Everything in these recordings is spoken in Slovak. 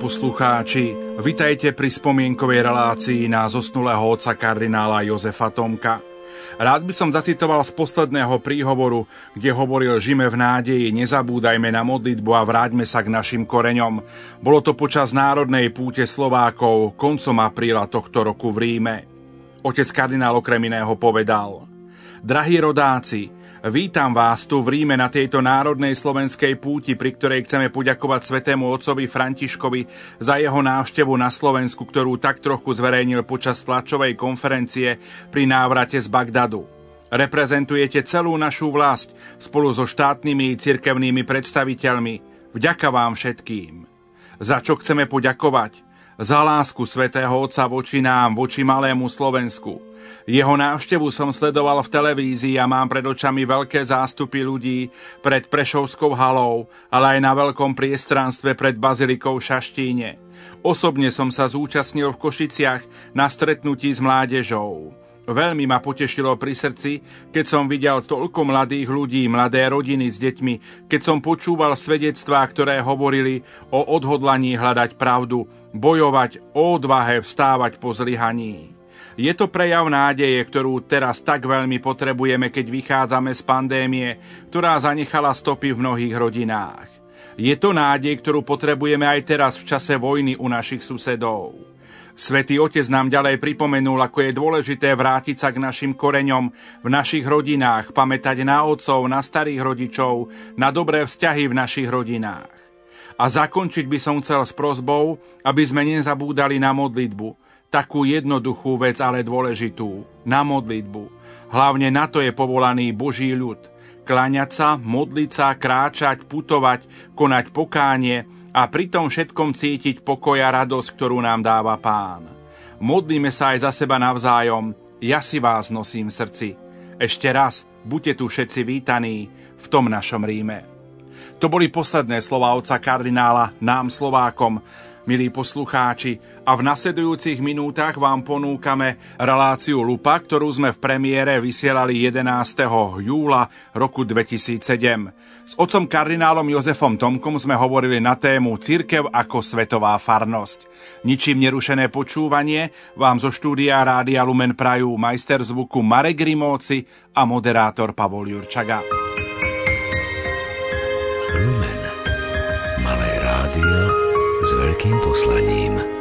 Poslucháči, vitajte pri spomienkovej relácii na zosnulého otca kardinála Jozefa Tomka. Rád by som zacitoval z posledného príhovoru, kde hovoril Žime v nádeji, nezabúdajme na modlitbu a vráťme sa k našim koreňom. Bolo to počas národnej púte Slovákov koncom apríla tohto roku v Ríme. Otec kardinál okrem iného povedal Drahí rodáci, Vítam vás tu v Ríme na tejto národnej slovenskej púti, pri ktorej chceme poďakovať svetému otcovi Františkovi za jeho návštevu na Slovensku, ktorú tak trochu zverejnil počas tlačovej konferencie pri návrate z Bagdadu. Reprezentujete celú našu vlast spolu so štátnymi i cirkevnými predstaviteľmi. Vďaka vám všetkým. Za čo chceme poďakovať? Za lásku svätého Otca voči nám, voči malému Slovensku – jeho návštevu som sledoval v televízii a mám pred očami veľké zástupy ľudí pred Prešovskou halou, ale aj na veľkom priestranstve pred Bazilikou Šaštíne. Osobne som sa zúčastnil v Košiciach na stretnutí s mládežou. Veľmi ma potešilo pri srdci, keď som videl toľko mladých ľudí, mladé rodiny s deťmi, keď som počúval svedectvá, ktoré hovorili o odhodlaní hľadať pravdu, bojovať, o odvahe vstávať po zlyhaní. Je to prejav nádeje, ktorú teraz tak veľmi potrebujeme, keď vychádzame z pandémie, ktorá zanechala stopy v mnohých rodinách. Je to nádej, ktorú potrebujeme aj teraz v čase vojny u našich susedov. Svetý Otec nám ďalej pripomenul, ako je dôležité vrátiť sa k našim koreňom v našich rodinách, pamätať na otcov, na starých rodičov, na dobré vzťahy v našich rodinách. A zakončiť by som chcel s prozbou, aby sme nezabúdali na modlitbu, takú jednoduchú vec, ale dôležitú, na modlitbu. Hlavne na to je povolaný Boží ľud. Kláňať sa, modliť sa, kráčať, putovať, konať pokánie a pri tom všetkom cítiť pokoj a radosť, ktorú nám dáva Pán. Modlíme sa aj za seba navzájom, ja si vás nosím v srdci. Ešte raz, buďte tu všetci vítaní v tom našom Ríme. To boli posledné slova otca kardinála nám Slovákom, milí poslucháči, a v nasledujúcich minútach vám ponúkame reláciu Lupa, ktorú sme v premiére vysielali 11. júla roku 2007. S otcom kardinálom Jozefom Tomkom sme hovorili na tému Cirkev ako svetová farnosť. Ničím nerušené počúvanie vám zo štúdia Rádia Lumen Prajú majster zvuku Marek Rimóci a moderátor Pavol Jurčaga. Lumen. Malé rádio s veľkým poslaním.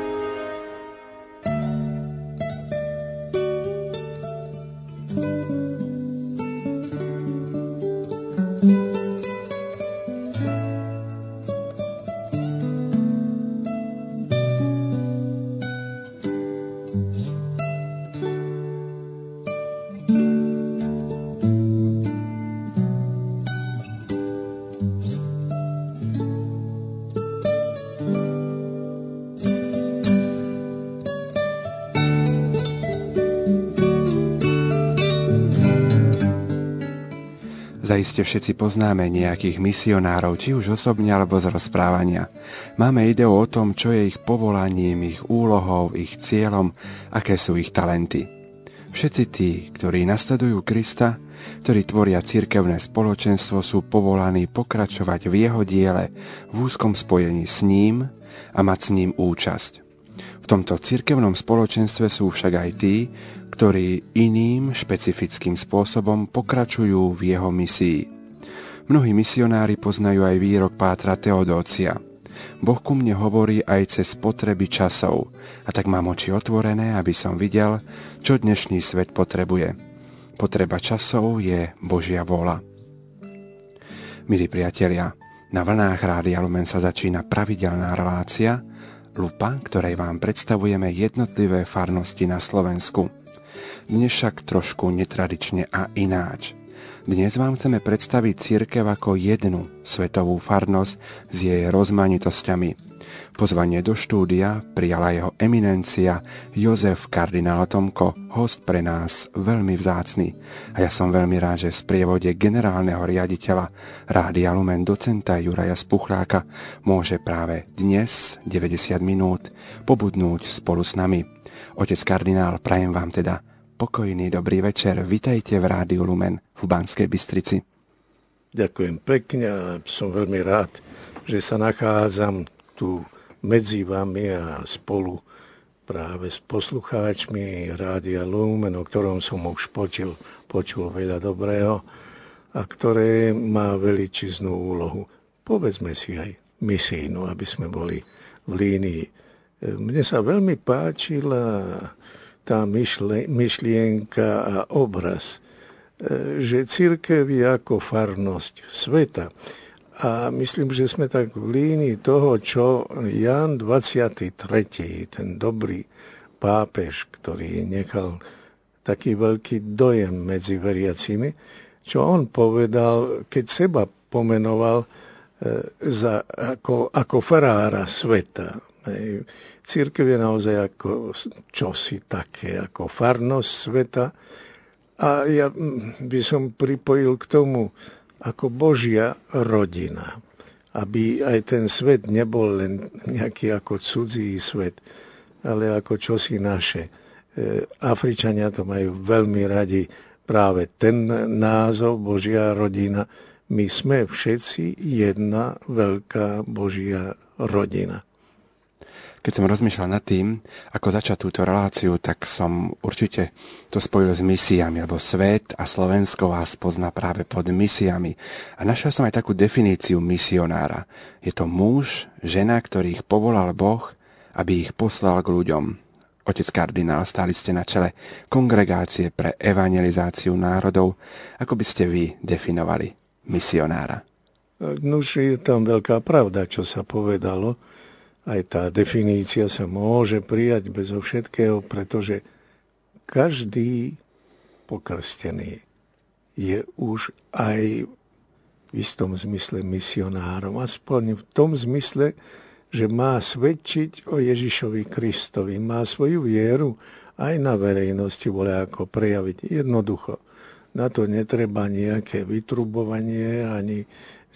Zaiste všetci poznáme nejakých misionárov, či už osobne alebo z rozprávania. Máme ideu o tom, čo je ich povolaním, ich úlohou, ich cieľom, aké sú ich talenty. Všetci tí, ktorí nasledujú Krista, ktorí tvoria cirkevné spoločenstvo, sú povolaní pokračovať v jeho diele v úzkom spojení s ním a mať s ním účasť. Tomto cirkevnom spoločenstve sú však aj tí, ktorí iným špecifickým spôsobom pokračujú v jeho misii. Mnohí misionári poznajú aj výrok Pátra Teodócia. Boh ku mne hovorí aj cez potreby časov a tak mám oči otvorené, aby som videl, čo dnešný svet potrebuje. Potreba časov je Božia vola. Milí priatelia, na vlnách Rádia Lumen sa začína pravidelná relácia Lupa, ktorej vám predstavujeme jednotlivé farnosti na Slovensku dnes však trošku netradične a ináč. Dnes vám chceme predstaviť církev ako jednu svetovú farnosť s jej rozmanitosťami. Pozvanie do štúdia prijala jeho eminencia Jozef kardinál Tomko, host pre nás veľmi vzácny. A ja som veľmi rád, že v sprievode generálneho riaditeľa Rádia Lumen docenta Juraja Spuchláka môže práve dnes 90 minút pobudnúť spolu s nami. Otec kardinál, prajem vám teda Pokojný dobrý večer, vitajte v Rádiu Lumen v Banskej Bystrici. Ďakujem pekne a som veľmi rád, že sa nachádzam tu medzi vami a spolu práve s poslucháčmi Rádia Lumen, o ktorom som už počul, počul veľa dobrého a ktoré má veličiznú úlohu. Povedzme si aj misijnú, aby sme boli v línii. Mne sa veľmi páčila tá myšlienka a obraz, že církev je ako farnosť sveta. A myslím, že sme tak v línii toho, čo Jan 23., ten dobrý pápež, ktorý nechal taký veľký dojem medzi veriacimi, čo on povedal, keď seba pomenoval e, za, ako, ako farára sveta. Církev je naozaj ako čosi také, ako farnosť sveta. A ja by som pripojil k tomu, ako Božia rodina. Aby aj ten svet nebol len nejaký ako cudzí svet, ale ako čosi naše. E, Afričania to majú veľmi radi, práve ten názov Božia rodina. My sme všetci jedna veľká Božia rodina. Keď som rozmýšľal nad tým, ako začať túto reláciu, tak som určite to spojil s misiami, lebo svet a Slovensko vás pozná práve pod misiami. A našiel som aj takú definíciu misionára. Je to muž, žena, ktorých povolal Boh, aby ich poslal k ľuďom. Otec kardinál, stáli ste na čele kongregácie pre evangelizáciu národov. Ako by ste vy definovali misionára? Nuž je tam veľká pravda, čo sa povedalo aj tá definícia sa môže prijať bez všetkého, pretože každý pokrstený je už aj v istom zmysle misionárom. Aspoň v tom zmysle, že má svedčiť o Ježišovi Kristovi. Má svoju vieru aj na verejnosti vole ako prejaviť. Jednoducho. Na to netreba nejaké vytrubovanie ani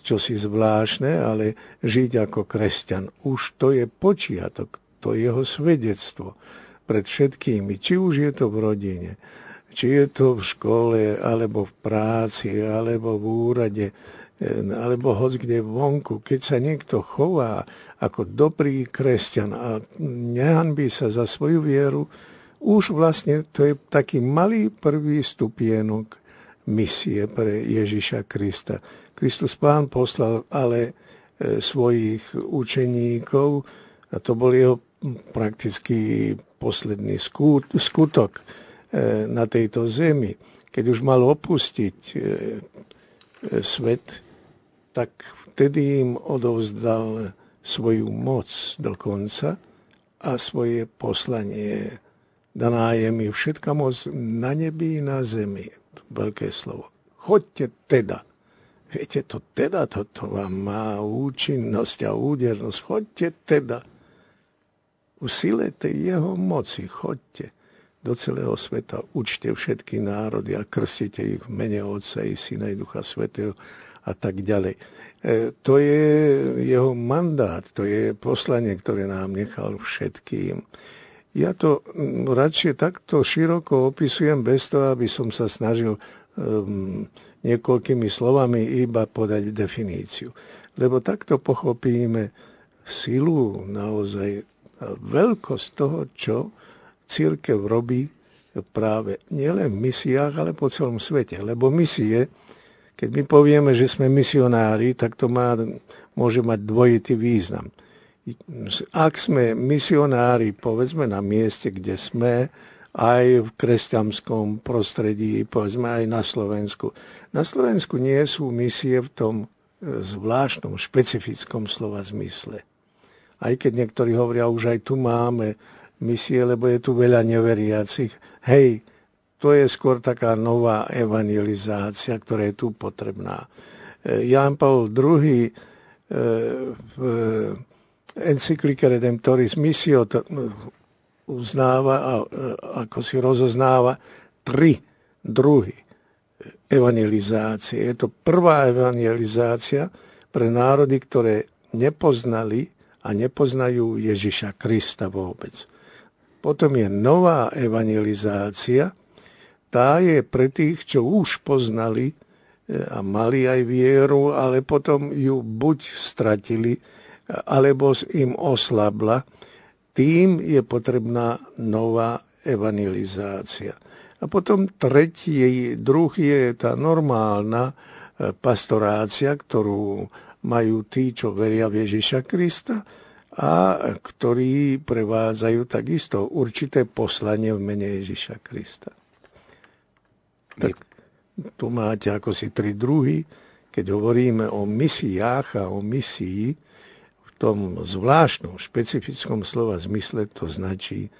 čosi zvláštne, ale žiť ako kresťan. Už to je počiatok, to je jeho svedectvo pred všetkými, či už je to v rodine, či je to v škole, alebo v práci, alebo v úrade, eh, alebo hoď kde vonku. Keď sa niekto chová ako dobrý kresťan a nehanbí sa za svoju vieru, už vlastne to je taký malý prvý stupienok misie pre Ježiša Krista. Kristus Pán poslal ale e, svojich učeníkov a to bol jeho prakticky posledný skutok e, na tejto zemi. Keď už mal opustiť e, svet, tak vtedy im odovzdal svoju moc dokonca a svoje poslanie. Daná je mi všetka moc na nebi i na zemi veľké slovo. Choďte teda. Viete, to teda, toto vám má účinnosť a údernosť. Choďte teda. V sile tej jeho moci choďte do celého sveta, učte všetky národy a krstite ich v mene Otca i Syna i Ducha Svetého a tak ďalej. E, to je jeho mandát, to je poslanie, ktoré nám nechal všetkým. Ja to radšej takto široko opisujem bez toho, aby som sa snažil um, niekoľkými slovami iba podať definíciu. Lebo takto pochopíme silu, naozaj veľkosť toho, čo církev robí práve nielen v misiách, ale po celom svete. Lebo misie, keď my povieme, že sme misionári, tak to má, môže mať dvojitý význam ak sme misionári, povedzme na mieste, kde sme, aj v kresťanskom prostredí, povedzme aj na Slovensku. Na Slovensku nie sú misie v tom e, zvláštnom, špecifickom slova zmysle. Aj keď niektorí hovoria, už aj tu máme misie, lebo je tu veľa neveriacich. Hej, to je skôr taká nová evangelizácia, ktorá je tu potrebná. E, Ján Paul II v encyklike Redemptoris Missio uznáva a ako si rozoznáva tri druhy evangelizácie. Je to prvá evangelizácia pre národy, ktoré nepoznali a nepoznajú Ježiša Krista vôbec. Potom je nová evangelizácia, tá je pre tých, čo už poznali a mali aj vieru, ale potom ju buď stratili, alebo im oslabla, tým je potrebná nová evangelizácia. A potom tretí druh je tá normálna e, pastorácia, ktorú majú tí, čo veria v Ježiša Krista a ktorí prevádzajú takisto určité poslanie v mene Ježiša Krista. Tak tu máte ako si tri druhy. Keď hovoríme o misiách a o misii, tom zvláštnom, špecifickom slova zmysle to značí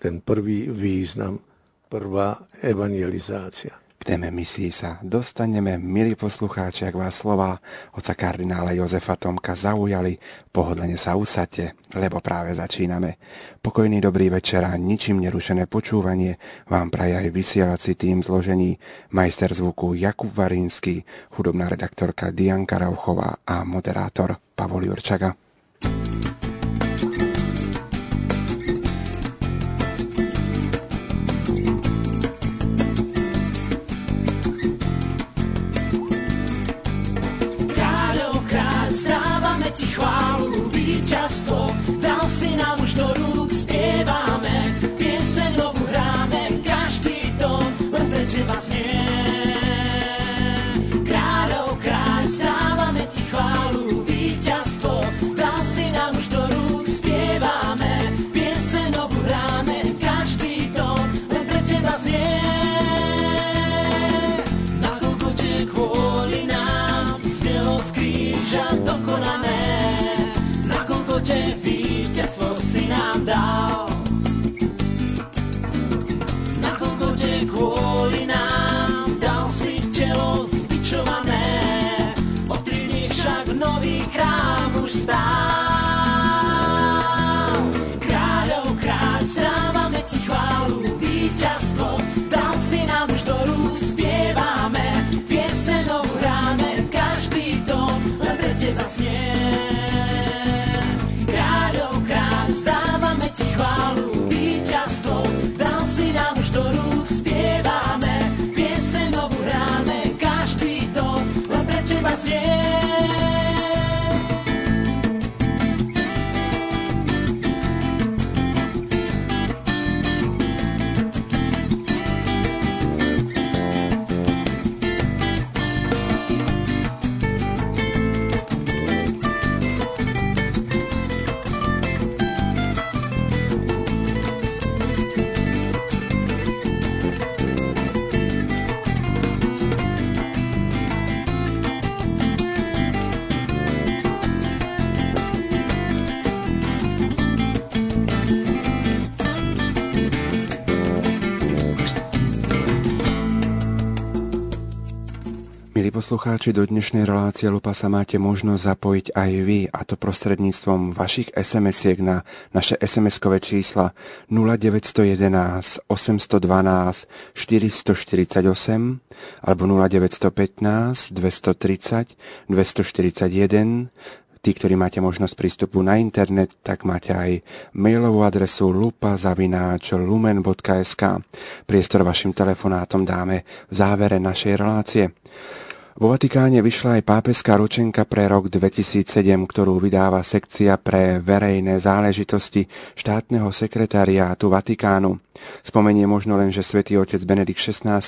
ten prvý význam prvá evangelizácia. K téme misií sa dostaneme, milí poslucháči, ak vás slova oca kardinála Jozefa Tomka zaujali, pohodlne sa usadte, lebo práve začíname. Pokojný dobrý večer a ničím nerušené počúvanie vám praje aj vysielací tým zložení majster zvuku Jakub Varínsky, hudobná redaktorka Dianka Rauchová a moderátor Pavol Jurčaga. just poslucháči, do dnešnej relácie Lupa sa máte možnosť zapojiť aj vy, a to prostredníctvom vašich SMS-iek na naše SMS-kové čísla 0911 812 448 alebo 0915 230 241 Tí, ktorí máte možnosť prístupu na internet, tak máte aj mailovú adresu lupa.lumen.sk. Priestor vašim telefonátom dáme v závere našej relácie. Vo Vatikáne vyšla aj pápeská ročenka pre rok 2007, ktorú vydáva sekcia pre verejné záležitosti štátneho sekretariátu Vatikánu. Spomenie možno len, že svätý otec Benedikt XVI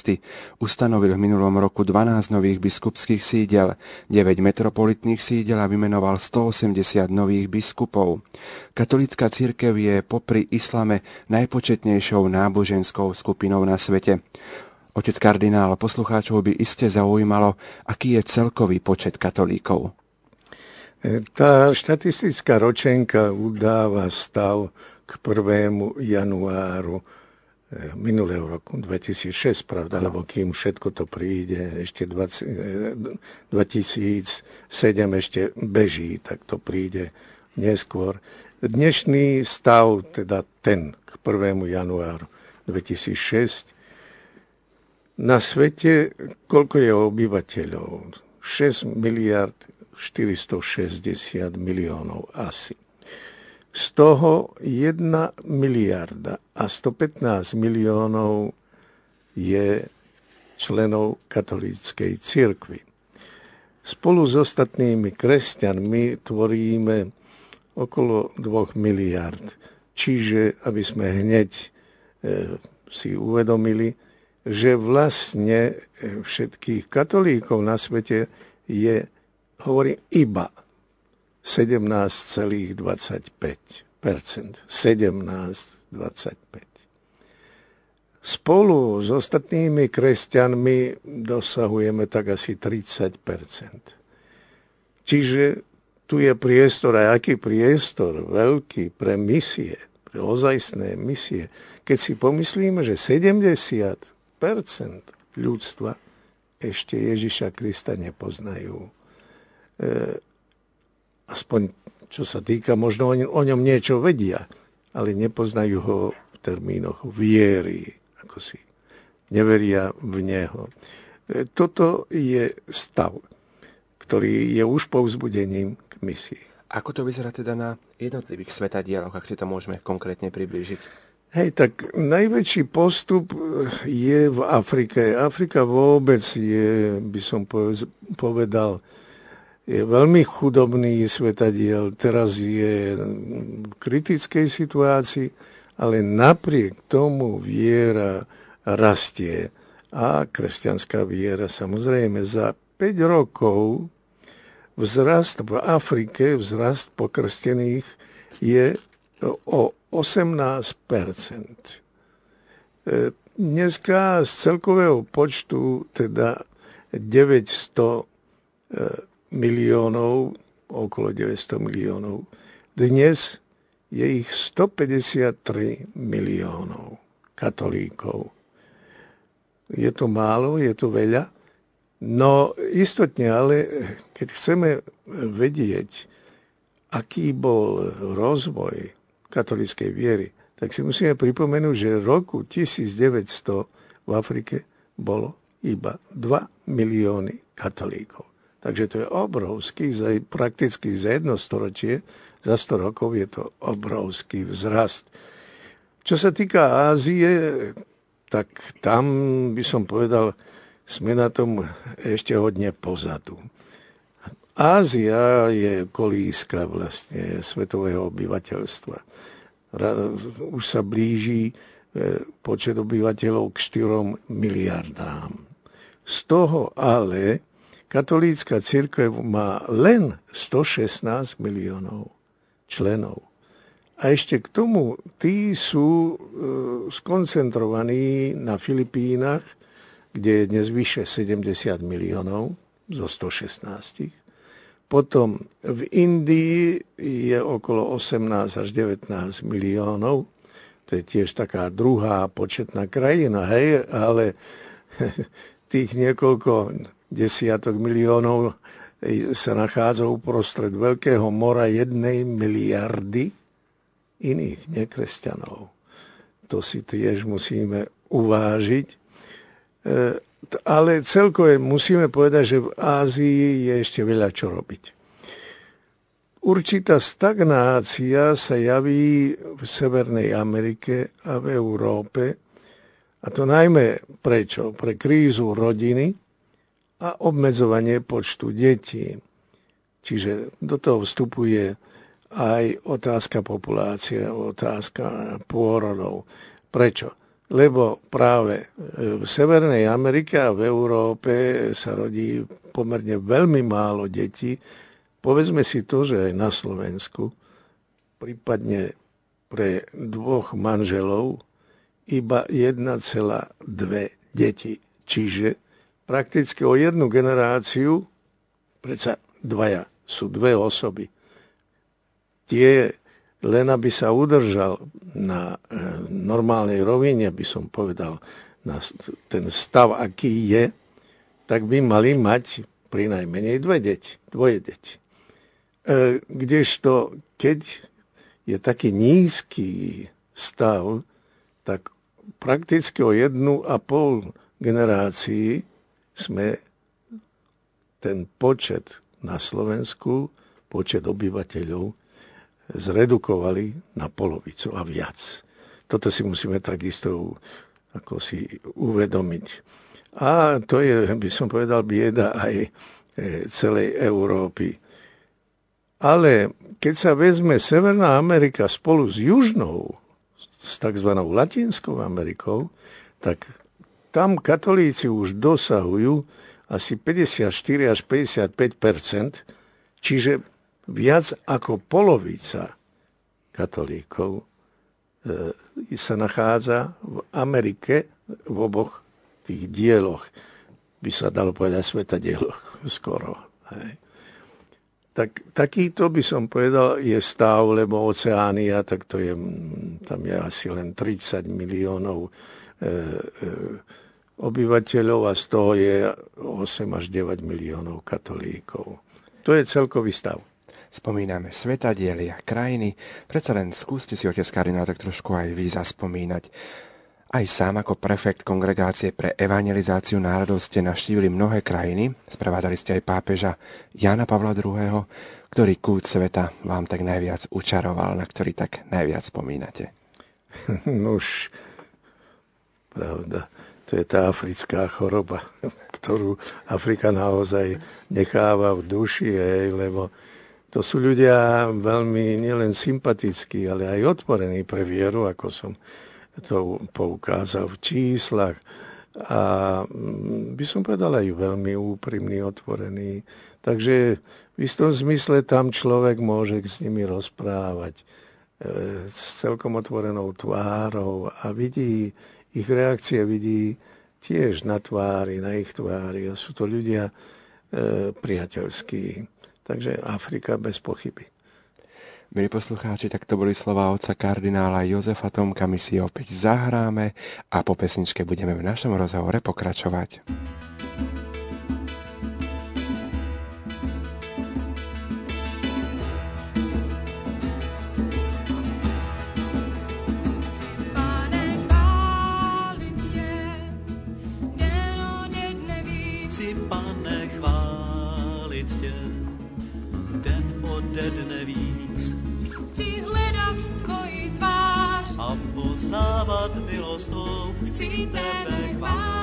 ustanovil v minulom roku 12 nových biskupských sídel, 9 metropolitných sídel a vymenoval 180 nových biskupov. Katolická církev je popri islame najpočetnejšou náboženskou skupinou na svete. Otec kardinál, poslucháčov by iste zaujímalo, aký je celkový počet katolíkov. E, tá štatistická ročenka udáva stav k 1. januáru e, minulého roku, 2006, pravda, no. lebo kým všetko to príde, ešte 20, 2007 e, ešte beží, tak to príde neskôr. Dnešný stav, teda ten k 1. januáru 2006, na svete, koľko je obyvateľov? 6 miliard 460 miliónov asi. Z toho 1 miliarda a 115 miliónov je členov katolíckej cirkvi. Spolu s ostatnými kresťanmi tvoríme okolo 2 miliard. Čiže, aby sme hneď e, si uvedomili, že vlastne e, všetkých katolíkov na svete je, hovorím, iba 17,25% 17,25 Spolu s ostatnými kresťanmi dosahujeme tak asi 30% Čiže tu je priestor, aj aký priestor veľký pre misie, pre ozajstné misie. Keď si pomyslíme, že 70 ľudstva ešte Ježiša Krista nepoznajú. E, aspoň čo sa týka, možno o ňom niečo vedia, ale nepoznajú ho v termínoch viery, ako si neveria v Neho. E, toto je stav, ktorý je už povzbudením k misii. Ako to vyzerá teda na jednotlivých svetadieloch, ak si to môžeme konkrétne priblížiť? Hej, tak najväčší postup je v Afrike. Afrika vôbec je, by som povedal, je veľmi chudobný svetadiel. Teraz je v kritickej situácii ale napriek tomu viera rastie. A kresťanská viera samozrejme za 5 rokov vzrast v Afrike, vzrast pokrstených je o 18 e, Dneska z celkového počtu teda 900 e, miliónov, okolo 900 miliónov, dnes je ich 153 miliónov katolíkov. Je to málo, je to veľa, no istotne, ale keď chceme vedieť, aký bol rozvoj katolíckej viery, tak si musíme pripomenúť, že roku 1900 v Afrike bolo iba 2 milióny katolíkov. Takže to je obrovský, prakticky za jedno storočie, za 100 rokov je to obrovský vzrast. Čo sa týka Ázie, tak tam by som povedal, sme na tom ešte hodne pozadu. Ázia je kolíska vlastne svetového obyvateľstva. Už sa blíži e, počet obyvateľov k 4 miliardám. Z toho ale katolícka církev má len 116 miliónov členov. A ešte k tomu, tí sú e, skoncentrovaní na Filipínach, kde je dnes vyše 70 miliónov zo 116. Potom v Indii je okolo 18 až 19 miliónov. To je tiež taká druhá početná krajina, hej, ale tých niekoľko desiatok miliónov sa nachádza uprostred veľkého mora jednej miliardy iných nekresťanov. To si tiež musíme uvážiť. Ale celkové musíme povedať, že v Ázii je ešte veľa čo robiť. Určitá stagnácia sa javí v Severnej Amerike a v Európe. A to najmä prečo? Pre krízu rodiny, a obmedzovanie počtu detí. Čiže do toho vstupuje aj otázka populácie, otázka pôrodov. Prečo? Lebo práve v Severnej Amerike a v Európe sa rodí pomerne veľmi málo detí. Povedzme si to, že aj na Slovensku, prípadne pre dvoch manželov, iba 1,2 deti. Čiže prakticky o jednu generáciu, predsa dvaja, sú dve osoby. Tie, len aby sa udržal na e, normálnej rovine, by som povedal, na ten stav, aký je, tak by mali mať pri najmenej dve deti, dvoje deti. E, kdežto, keď je taký nízky stav, tak prakticky o jednu a pol generácii sme ten počet na Slovensku, počet obyvateľov, zredukovali na polovicu a viac. Toto si musíme takisto ako si uvedomiť. A to je, by som povedal, bieda aj e, celej Európy. Ale keď sa vezme Severná Amerika spolu s Južnou, s tzv. Latinskou Amerikou, tak tam katolíci už dosahujú asi 54 až 55% čiže viac ako polovica katolíkov e, sa nachádza v Amerike v oboch tých dieloch. By sa dalo povedať sveta dieloch skoro. Hej. Tak, takýto by som povedal je stav, lebo Oceánia, tak to je, tam je asi len 30 miliónov e, e, obyvateľov a z toho je 8 až 9 miliónov katolíkov. To je celkový stav. Spomíname svetadielia, krajiny, predsa len skúste si, otec kardinál, tak trošku aj vy zaspomínať. Aj sám ako prefekt kongregácie pre evangelizáciu národov ste navštívili mnohé krajiny, sprevádali ste aj pápeža Jana Pavla II., ktorý kút sveta vám tak najviac učaroval, na ktorý tak najviac spomínate. Nož, pravda, to je tá africká choroba, ktorú Afrika naozaj necháva v duši, hej, lebo to sú ľudia veľmi nielen sympatickí, ale aj otvorení pre vieru, ako som to poukázal v číslach a mm, by som povedal aj veľmi úprimný, otvorený. Takže v istom zmysle tam človek môže s nimi rozprávať e, s celkom otvorenou tvárou a vidí ich reakcie, vidí tiež na tvári, na ich tvári. A sú to ľudia e, priateľskí. Takže Afrika bez pochyby. Milí poslucháči, tak to boli slova otca kardinála Jozefa Tomka. My si opäť zahráme a po pesničke budeme v našom rozhovore pokračovať. Poznávat milost tvou, chci tebe chválit.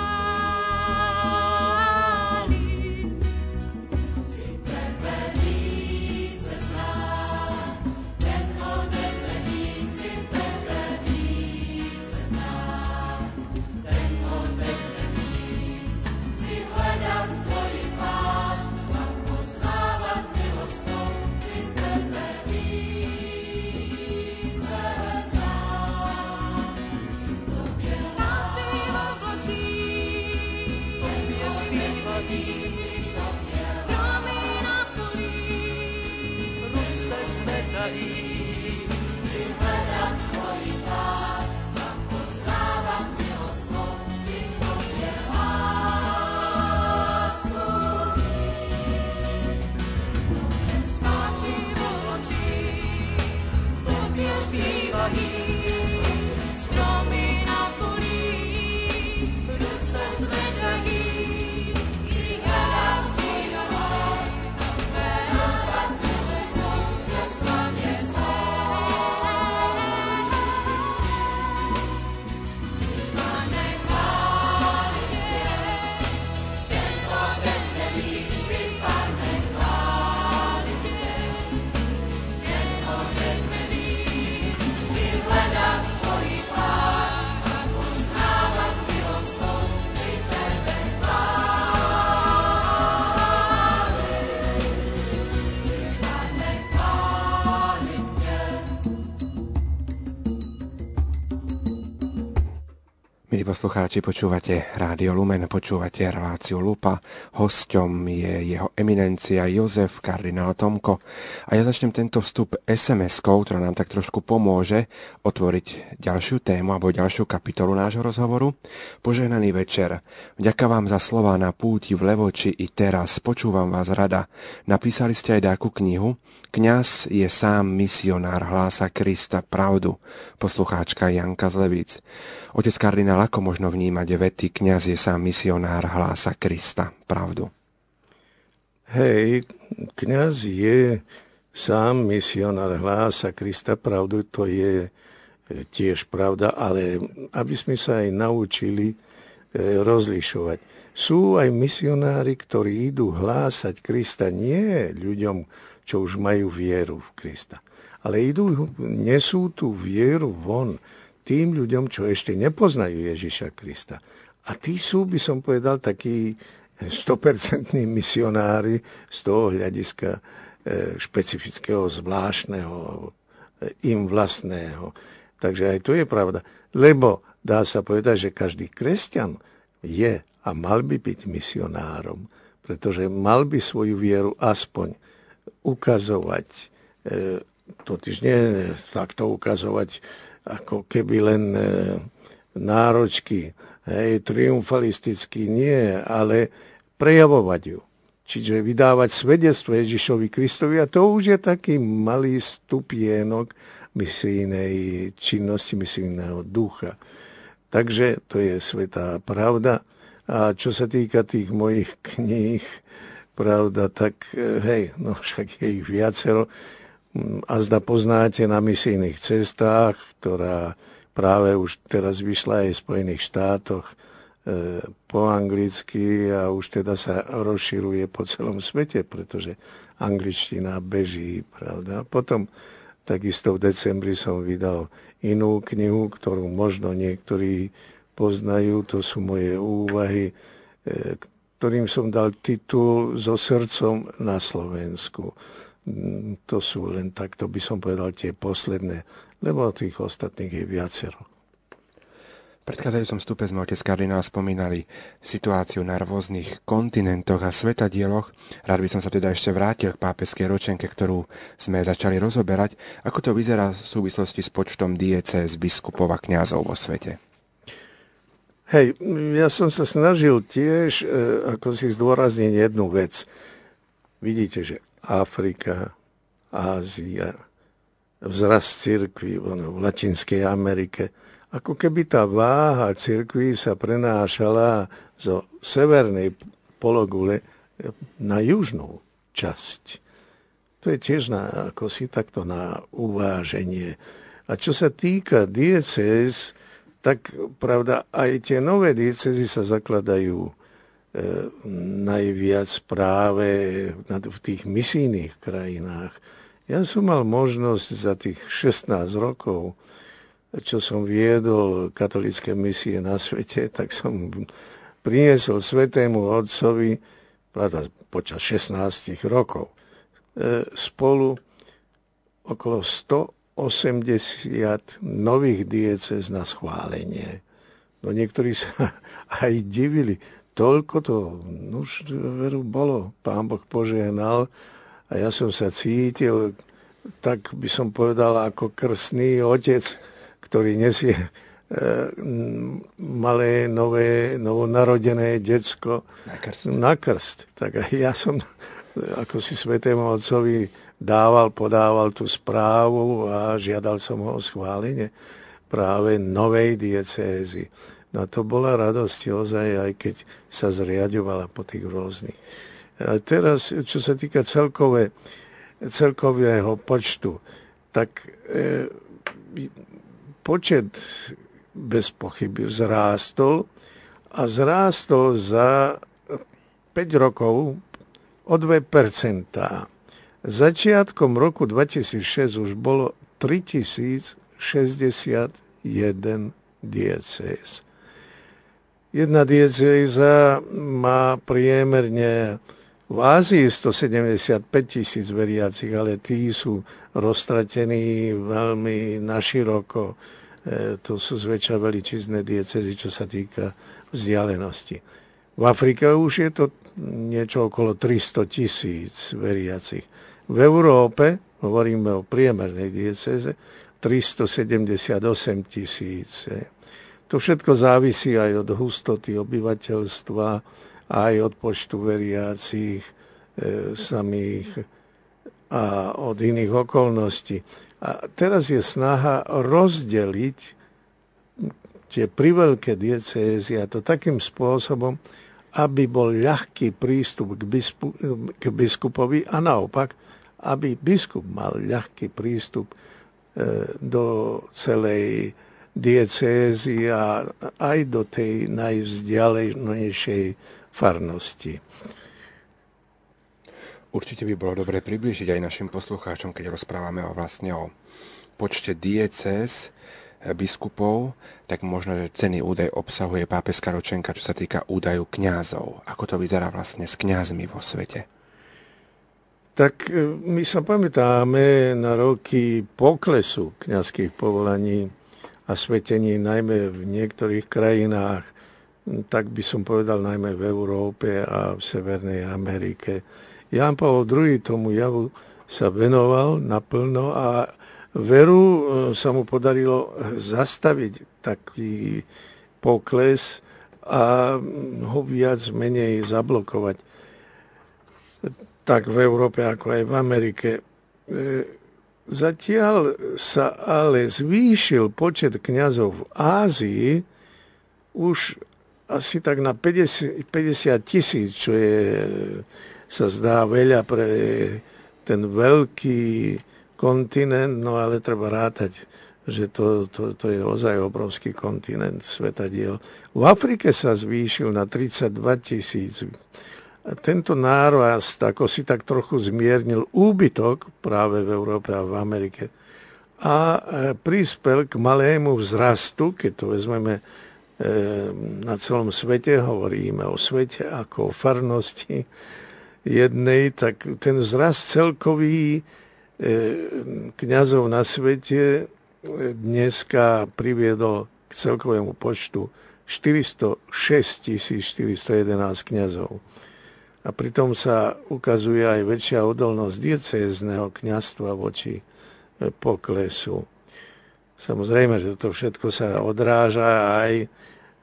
Poslucháči, počúvate Rádio Lumen, počúvate reláciu Lupa. Hosťom je jeho eminencia Jozef, kardinál Tomko. A ja začnem tento vstup SMS-kou, ktorá nám tak trošku pomôže otvoriť ďalšiu tému alebo ďalšiu kapitolu nášho rozhovoru. Požehnaný večer. Vďaka vám za slova na púti v Levoči i teraz. Počúvam vás rada. Napísali ste aj dáku knihu. Kňaz je sám misionár, hlása Krista pravdu. Poslucháčka Janka z Levíc. Otec kardinál, ako možno vnímať vety, kňaz je sám misionár, hlása Krista, pravdu? Hej, kňaz je sám misionár, hlása Krista, pravdu, to je e, tiež pravda, ale aby sme sa aj naučili e, rozlišovať. Sú aj misionári, ktorí idú hlásať Krista nie ľuďom, čo už majú vieru v Krista, ale idú, nesú tú vieru von tým ľuďom, čo ešte nepoznajú Ježiša Krista. A tí sú, by som povedal, takí 100% misionári z toho hľadiska e, špecifického, zvláštneho, e, im vlastného. Takže aj to je pravda. Lebo dá sa povedať, že každý kresťan je a mal by byť misionárom, pretože mal by svoju vieru aspoň ukazovať, e, totiž nie takto ukazovať ako keby len náročky, hej, triumfalisticky nie, ale prejavovať ju. Čiže vydávať svedectvo Ježišovi Kristovi a to už je taký malý stupienok misijnej činnosti, misijného ducha. Takže to je svetá pravda. A čo sa týka tých mojich kníh, pravda, tak hej, no však je ich viacero. A zda poznáte na misijných cestách, ktorá práve už teraz vyšla aj v Spojených štátoch, E, po anglicky a už teda sa rozširuje po celom svete, pretože angličtina beží, pravda. Potom takisto v decembri som vydal inú knihu, ktorú možno niektorí poznajú, to sú moje úvahy, e, ktorým som dal titul So srdcom na Slovensku. Mm, to sú len takto by som povedal tie posledné, lebo tých ostatných je viacero predchádzajúcom stupe sme otec kardinál spomínali situáciu na rôznych kontinentoch a svetadieloch. Rád by som sa teda ešte vrátil k pápeskej ročenke, ktorú sme začali rozoberať. Ako to vyzerá v súvislosti s počtom z biskupov a kňazov vo svete? Hej, ja som sa snažil tiež, e, ako si zdôrazniť jednu vec. Vidíte, že Afrika, Ázia, vzrast cirkvi v Latinskej Amerike, ako keby tá váha cirkví sa prenášala zo severnej pologule na južnú časť. To je tiež na, ako si takto na uváženie. A čo sa týka diecéz, tak pravda, aj tie nové diecezy sa zakladajú e, najviac práve v tých misijných krajinách. Ja som mal možnosť za tých 16 rokov čo som viedol katolické misie na svete, tak som priniesol svetému otcovi pravda, počas 16 rokov e, spolu okolo 180 nových diecez na schválenie. No niektorí sa aj divili. Toľko to, no už veru bolo, pán Boh požehnal a ja som sa cítil, tak by som povedal, ako krstný otec, ktorý nesie e, malé, nové, novonarodené decko na krst. na krst. Tak ja som ako si svetému otcovi dával, podával tú správu a žiadal som ho o schválenie práve novej diecézy. No to bola radosť ozaj, aj keď sa zriadovala po tých rôznych. A teraz, čo sa týka celkové, celkového počtu, tak e, počet bez pochyby vzrástol a zrástol za 5 rokov o 2 Začiatkom roku 2006 už bolo 3061 diecéz. Jedna diecéza má priemerne v Ázii 175 tisíc veriacich, ale tí sú roztratení veľmi naširoko E, to sú zväčša veličizné diecezy, čo sa týka vzdialenosti. V Afrike už je to niečo okolo 300 tisíc veriacich. V Európe, hovoríme o priemernej dieceze, 378 tisíc. To všetko závisí aj od hustoty obyvateľstva, aj od počtu veriacich e, samých a od iných okolností. A teraz je snaha rozdeliť tie priveľké diecézy a to takým spôsobom, aby bol ľahký prístup k, bispu, k biskupovi a naopak, aby biskup mal ľahký prístup e, do celej diecézy a aj do tej najvzdialenejšej farnosti. Určite by bolo dobre približiť aj našim poslucháčom, keď rozprávame o vlastne o počte diecéz eh, biskupov, tak možno, že cený údaj obsahuje pápežská ročenka, čo sa týka údaju kňazov. Ako to vyzerá vlastne s kňazmi vo svete? Tak eh, my sa pamätáme na roky poklesu kňazských povolaní a svetení, najmä v niektorých krajinách, tak by som povedal najmä v Európe a v Severnej Amerike Jan Pavel II tomu javu sa venoval naplno a veru e, sa mu podarilo zastaviť taký pokles a ho viac menej zablokovať. Tak v Európe, ako aj v Amerike. E, zatiaľ sa ale zvýšil počet kňazov v Ázii už asi tak na 50, 50 tisíc, čo je sa zdá veľa pre ten veľký kontinent, no ale treba rátať, že to, to, to je ozaj obrovský kontinent svetadiel. V Afrike sa zvýšil na 32 tisíc. Tento nárast ako si tak trochu zmiernil úbytok práve v Európe a v Amerike a e, prispel k malému vzrastu, keď to vezmeme na celom svete, hovoríme o svete ako o farnosti, jednej, tak ten vzrast celkový e, kňazov na svete e, dneska priviedol k celkovému počtu 406 411 kňazov. A pritom sa ukazuje aj väčšia odolnosť diecézneho kňazstva voči e, poklesu. Samozrejme, že to všetko sa odráža aj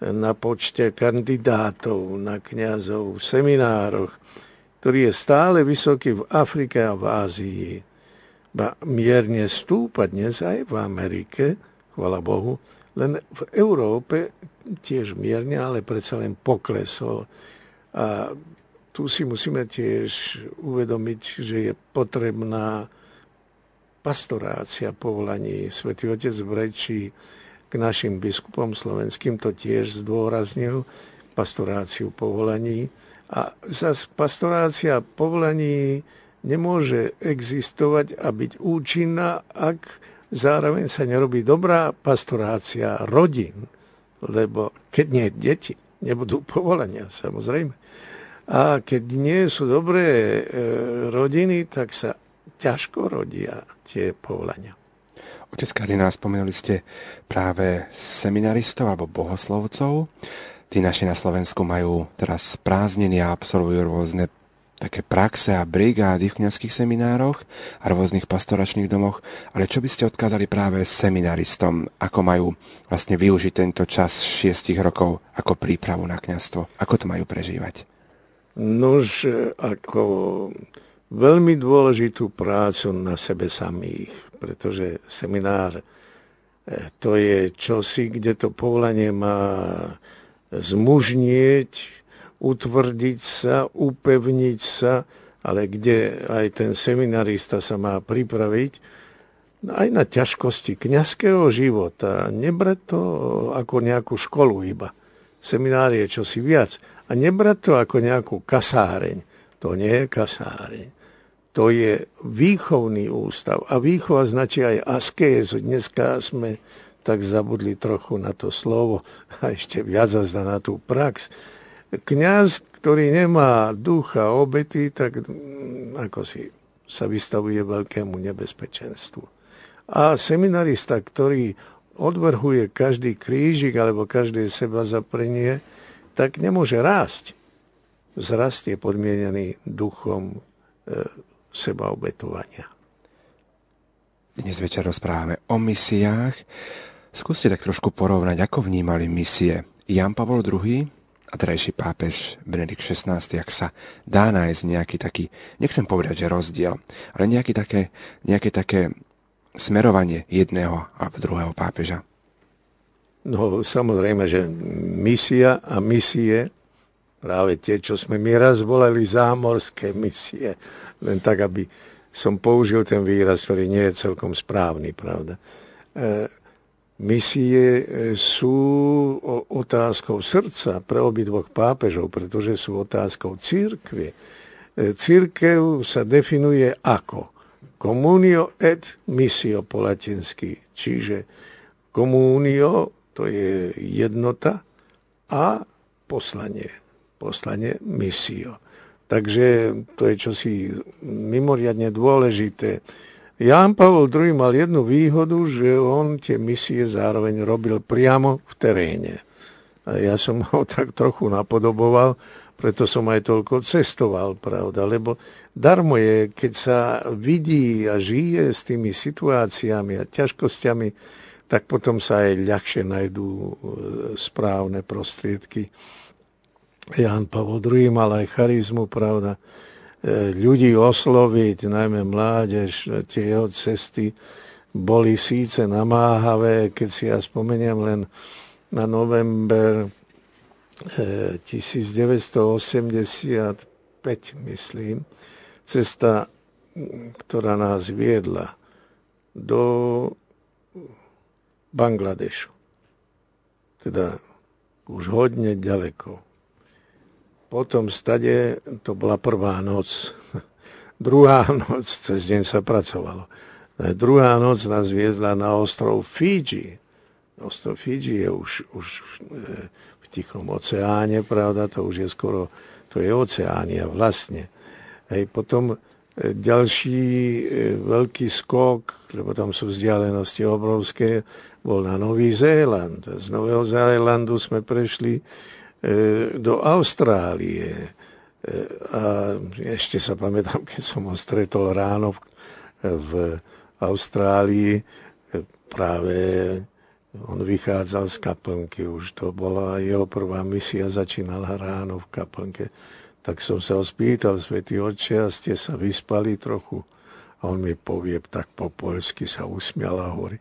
na počte kandidátov na kňazov v seminároch, ktorý je stále vysoký v Afrike a v Ázii. Ba mierne stúpa dnes aj v Amerike, chvala Bohu, len v Európe tiež mierne, ale predsa len poklesol. A tu si musíme tiež uvedomiť, že je potrebná pastorácia povolaní. Svetý Otec v reči našim biskupom slovenským to tiež zdôraznil, pastoráciu povolaní a zase pastorácia povolaní nemôže existovať a byť účinná, ak zároveň sa nerobí dobrá pastorácia rodín, lebo keď nie deti, nebudú povolania, samozrejme. A keď nie sú dobré e, rodiny, tak sa ťažko rodia tie povolania. Otec Kardinál, spomenuli ste práve seminaristov alebo bohoslovcov. Tí naši na Slovensku majú teraz prázdniny a absolvujú rôzne také praxe a brigády v kniazských seminároch a rôznych pastoračných domoch, ale čo by ste odkázali práve seminaristom, ako majú vlastne využiť tento čas šiestich rokov ako prípravu na kniazstvo? Ako to majú prežívať? Nož ako veľmi dôležitú prácu na sebe samých, pretože seminár eh, to je čosi, kde to povolanie má zmužnieť, utvrdiť sa, upevniť sa, ale kde aj ten seminarista sa má pripraviť aj na ťažkosti kňazského života. Nebrať to ako nejakú školu iba. Seminár je čosi viac. A nebrať to ako nejakú kasáreň. To nie je kasáreň. To je výchovný ústav. A výchova značí aj askézu. Dneska sme tak zabudli trochu na to slovo a ešte viac zazda na tú prax. Kňaz, ktorý nemá ducha obety, tak mm, ako si sa vystavuje veľkému nebezpečenstvu. A seminarista, ktorý odvrhuje každý krížik alebo každé seba zaprenie, tak nemôže rásť. Vzrast je podmienený duchom e, seba obetovania. Dnes večer rozprávame o misiách. Skúste tak trošku porovnať, ako vnímali misie Jan Pavol II a terajší pápež Benedikt XVI, ak sa dá nájsť nejaký taký, nechcem povedať, že rozdiel, ale nejaký také, nejaké také smerovanie jedného a druhého pápeža. No samozrejme, že misia a misie, práve tie, čo sme my raz volali zámorské misie, len tak, aby som použil ten výraz, ktorý nie je celkom správny, pravda. E, misie sú otázkou srdca pre obidvoch pápežov, pretože sú otázkou církvy. Církev sa definuje ako Communio et missio po latinsky, čiže komunio to je jednota a poslanie. Poslanie missio. Takže to je čosi mimoriadne dôležité. Ján Pavol II mal jednu výhodu, že on tie misie zároveň robil priamo v teréne. A ja som ho tak trochu napodoboval, preto som aj toľko cestoval, pravda, lebo darmo je, keď sa vidí a žije s tými situáciami a ťažkosťami, tak potom sa aj ľahšie najdú e, správne prostriedky. Jan Pavel II mal aj charizmu, pravda, e, ľudí osloviť, najmä mládež, tie jeho cesty boli síce namáhavé, keď si ja spomeniem len na november 1985, myslím, cesta, ktorá nás viedla do Bangladešu. Teda už hodne ďaleko. Potom stade, to bola prvá noc, druhá noc, cez deň sa pracovalo. Druhá noc nás viedla na ostrov Fiji. Ostrov Fiji je už, už e, Tichom oceáne, pravda, to už je skoro, to je oceánia vlastne. Hej, potom e, ďalší e, veľký skok, lebo tam sú vzdialenosti obrovské, bol na Nový Zéland. Z Nového Zélandu sme prešli do Austrálie. A ešte sa pamätám, keď som ho stretol ráno v, Austrálii, práve on vychádzal z kaplnky, už to bola jeho prvá misia, začínala ráno v kaplnke. Tak som sa ho spýtal, svätý oče, a ste sa vyspali trochu? A on mi povie, tak po poľsky sa usmial a hovorí,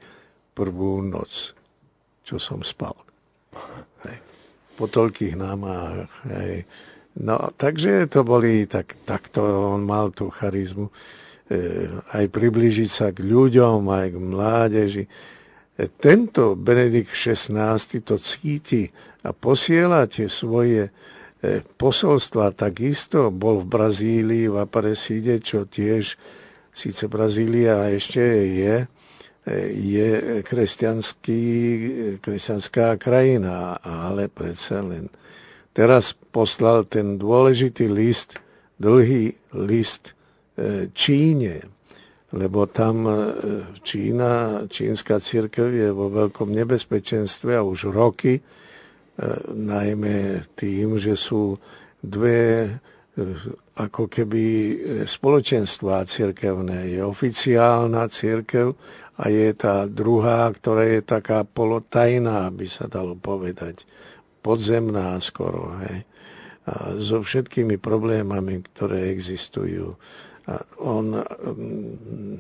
prvú noc, čo som spal. Po toľkých námách. Hej. No, takže to boli, tak, takto on mal tú charizmu, e, aj priblížiť sa k ľuďom, aj k mládeži tento Benedikt XVI to cíti a posiela tie svoje e, posolstva takisto. Bol v Brazílii, v Aparecide, čo tiež, síce Brazília ešte je, e, je kresťanská krajina, ale predsa len. Teraz poslal ten dôležitý list, dlhý list e, Číne, lebo tam e, Čína, čínska církev je vo veľkom nebezpečenstve a už roky, e, najmä tým, že sú dve ako keby spoločenstvá církevné. Je oficiálna církev a je tá druhá, ktorá je taká polotajná, by sa dalo povedať. Podzemná skoro. Hej. A so všetkými problémami, ktoré existujú on mm,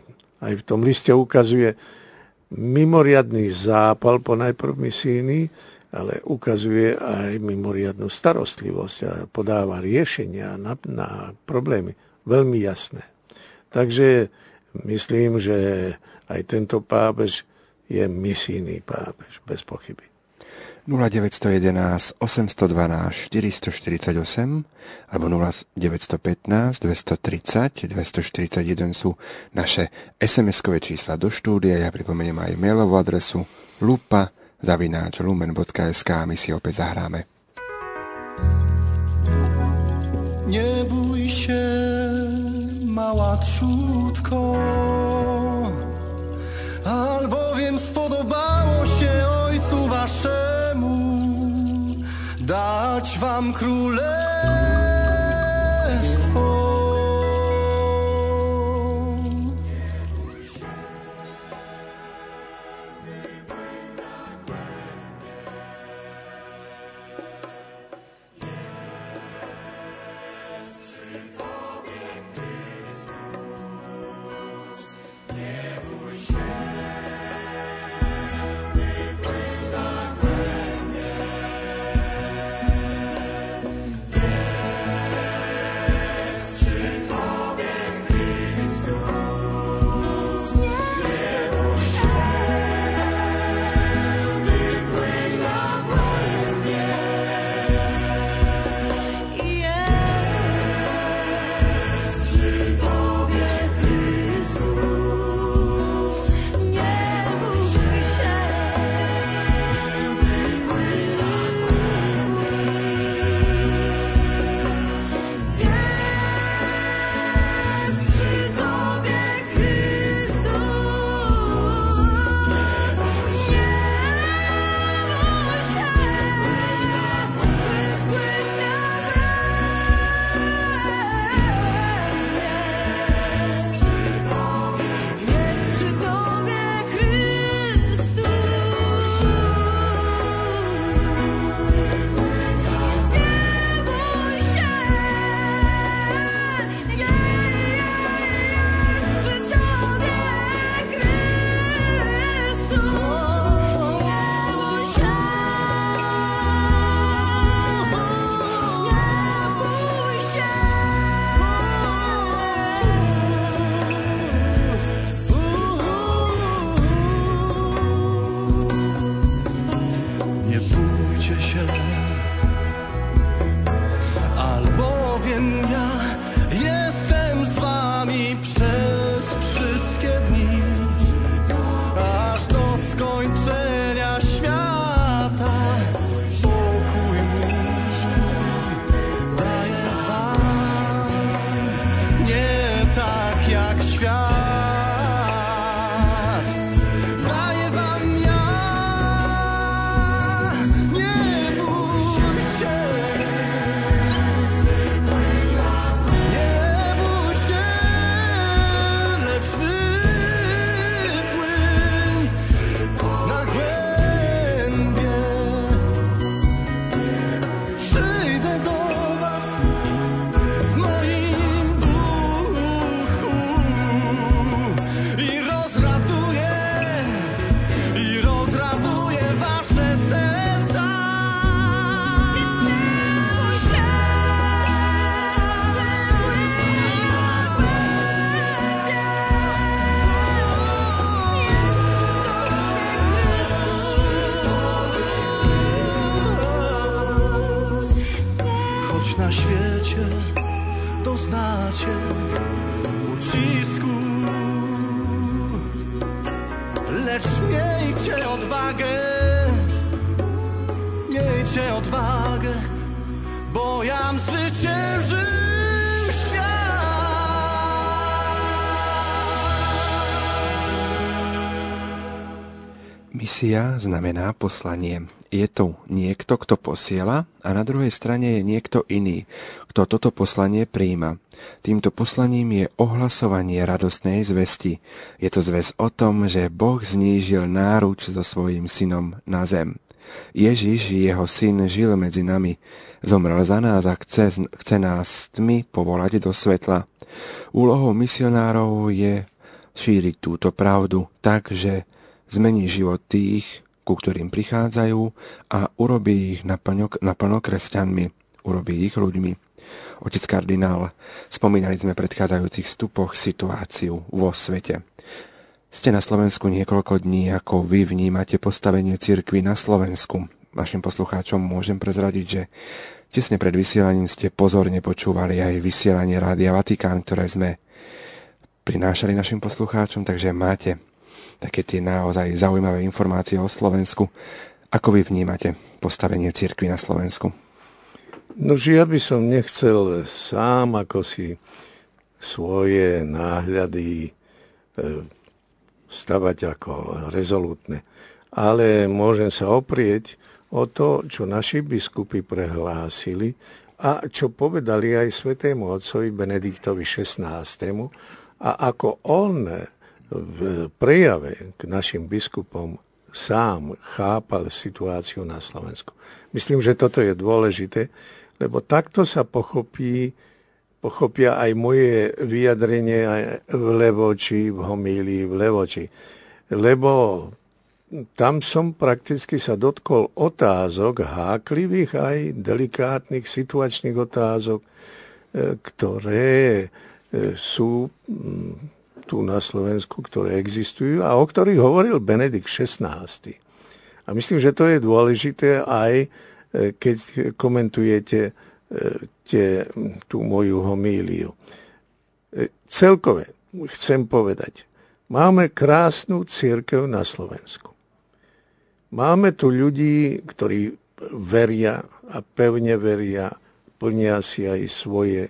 aj v tom liste ukazuje mimoriadný zápal po najprv misijný, ale ukazuje aj mimoriadnú starostlivosť a podáva riešenia na, na problémy. Veľmi jasné. Takže myslím, že aj tento pápež je misijný pápež, bez pochyby. 0911 812 448 alebo 0915 230 241 sú naše SMS-kové čísla do štúdia. Ja pripomeniem aj mailovú adresu lupa zavináč lumen.sk a my si opäť zahráme. Nie się, mała trzutko, Am królem. Misia znamená poslanie. Je tu niekto, kto posiela a na druhej strane je niekto iný, kto toto poslanie príjma. Týmto poslaním je ohlasovanie radostnej zvesti. Je to zväz o tom, že Boh znížil náruč so svojím synom na zem. Ježiš, jeho syn, žil medzi nami. Zomrel za nás a chce, chce nás tmy povolať do svetla. Úlohou misionárov je šíriť túto pravdu tak, že zmení život tých, ku ktorým prichádzajú a urobí ich naplno, naplno kresťanmi, urobí ich ľuďmi. Otec kardinál, spomínali sme v predchádzajúcich stupoch situáciu vo svete. Ste na Slovensku niekoľko dní, ako vy vnímate postavenie cirkvy na Slovensku. Našim poslucháčom môžem prezradiť, že tesne pred vysielaním ste pozorne počúvali aj vysielanie Rádia Vatikán, ktoré sme prinášali našim poslucháčom, takže máte také tie naozaj zaujímavé informácie o Slovensku. Ako vy vnímate postavenie cirkvi na Slovensku? No, že ja by som nechcel sám ako si svoje náhľady e, stavať ako rezolutné. Ale môžem sa oprieť o to, čo naši biskupy prehlásili a čo povedali aj svetému otcovi Benediktovi XVI. A ako on v prejave k našim biskupom sám chápal situáciu na Slovensku. Myslím, že toto je dôležité, lebo takto sa pochopí, pochopia aj moje vyjadrenie v Levoči, v homílii v Levoči. Lebo tam som prakticky sa dotkol otázok háklivých aj delikátnych situačných otázok, e, ktoré e, sú tu na Slovensku, ktoré existujú a o ktorých hovoril Benedikt XVI. A myslím, že to je dôležité aj e, keď komentujete e, tie, tú moju homíliu. E, celkové chcem povedať, máme krásnu církev na Slovensku. Máme tu ľudí, ktorí veria a pevne veria, plnia si aj svoje,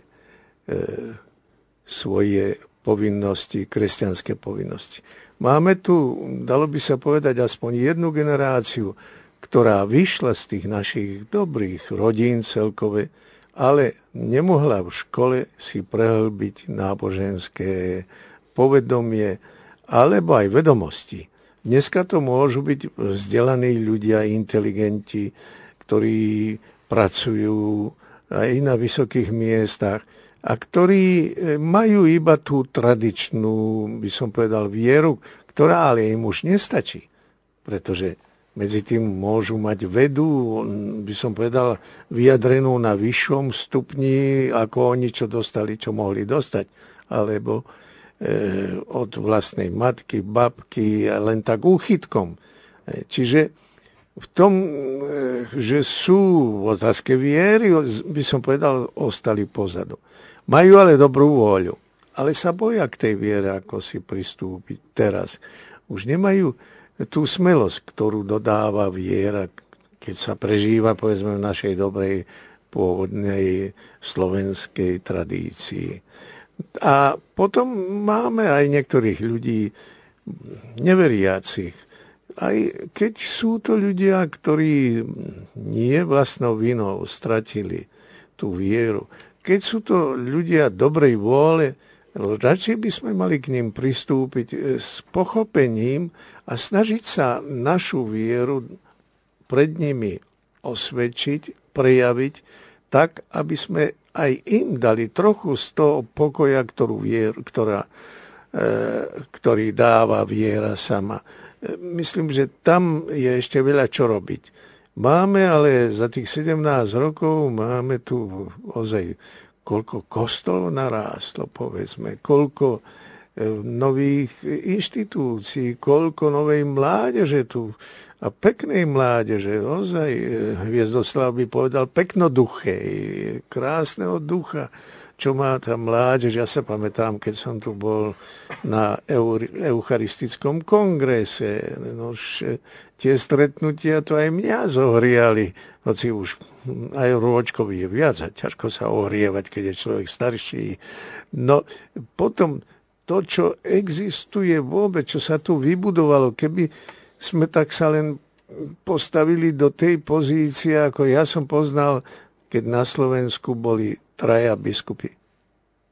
svoje povinnosti, kresťanské povinnosti. Máme tu, dalo by sa povedať, aspoň jednu generáciu, ktorá vyšla z tých našich dobrých rodín celkové, ale nemohla v škole si prehlbiť náboženské povedomie alebo aj vedomosti. Dneska to môžu byť vzdelaní ľudia, inteligenti, ktorí pracujú aj na vysokých miestach a ktorí e, majú iba tú tradičnú, by som povedal, vieru, ktorá ale im už nestačí. Pretože medzi tým môžu mať vedu, by som povedal, vyjadrenú na vyššom stupni, ako oni, čo dostali, čo mohli dostať. Alebo e, od vlastnej matky, babky, len tak úchytkom. E, čiže v tom, e, že sú otázke viery, by som povedal, ostali pozadu. Majú ale dobrú vôľu, ale sa boja k tej viere, ako si pristúpiť teraz. Už nemajú tú smelosť, ktorú dodáva viera, keď sa prežíva, povedzme, v našej dobrej pôvodnej slovenskej tradícii. A potom máme aj niektorých ľudí neveriacich, aj keď sú to ľudia, ktorí nie vlastnou vinou stratili tú vieru, keď sú to ľudia dobrej vôle, radšej by sme mali k ním pristúpiť e, s pochopením a snažiť sa našu vieru pred nimi osvedčiť, prejaviť, tak, aby sme aj im dali trochu z toho pokoja, ktorú vier, ktorá, e, ktorý dáva viera sama. E, myslím, že tam je ešte veľa čo robiť. Máme ale za tých 17 rokov, máme tu ozaj koľko kostolov narástlo, povedzme, koľko nových inštitúcií, koľko novej mládeže tu a peknej mládeže, ozaj Hviezdoslav by povedal peknoduchej, krásneho ducha, čo má tá mládež. Ja sa pamätám, keď som tu bol na Eucharistickom kongrese, no, tie stretnutia to aj mňa zohriali, hoci už aj rôčkový je viac a ťažko sa ohrievať, keď je človek starší. No potom to, čo existuje vôbec, čo sa tu vybudovalo, keby sme tak sa len postavili do tej pozície, ako ja som poznal, keď na Slovensku boli traja biskupy.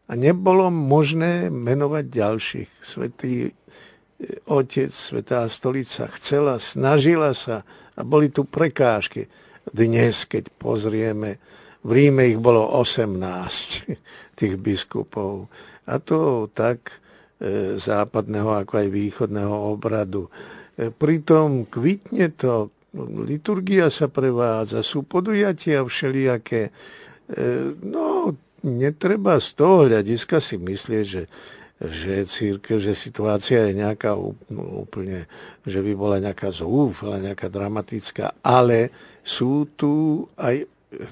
A nebolo možné menovať ďalších. Svetý e, Otec, Svetá stolica chcela, snažila sa a boli tu prekážky. Dnes, keď pozrieme, v Ríme ich bolo 18 tých biskupov. A to tak E, západného ako aj východného obradu. E, pritom kvitne to, liturgia sa prevádza, sú podujatia všelijaké. No, netreba z toho hľadiska si myslieť, že že církev, že situácia je nejaká úplne, že by bola nejaká zúfala, nejaká dramatická, ale sú tu aj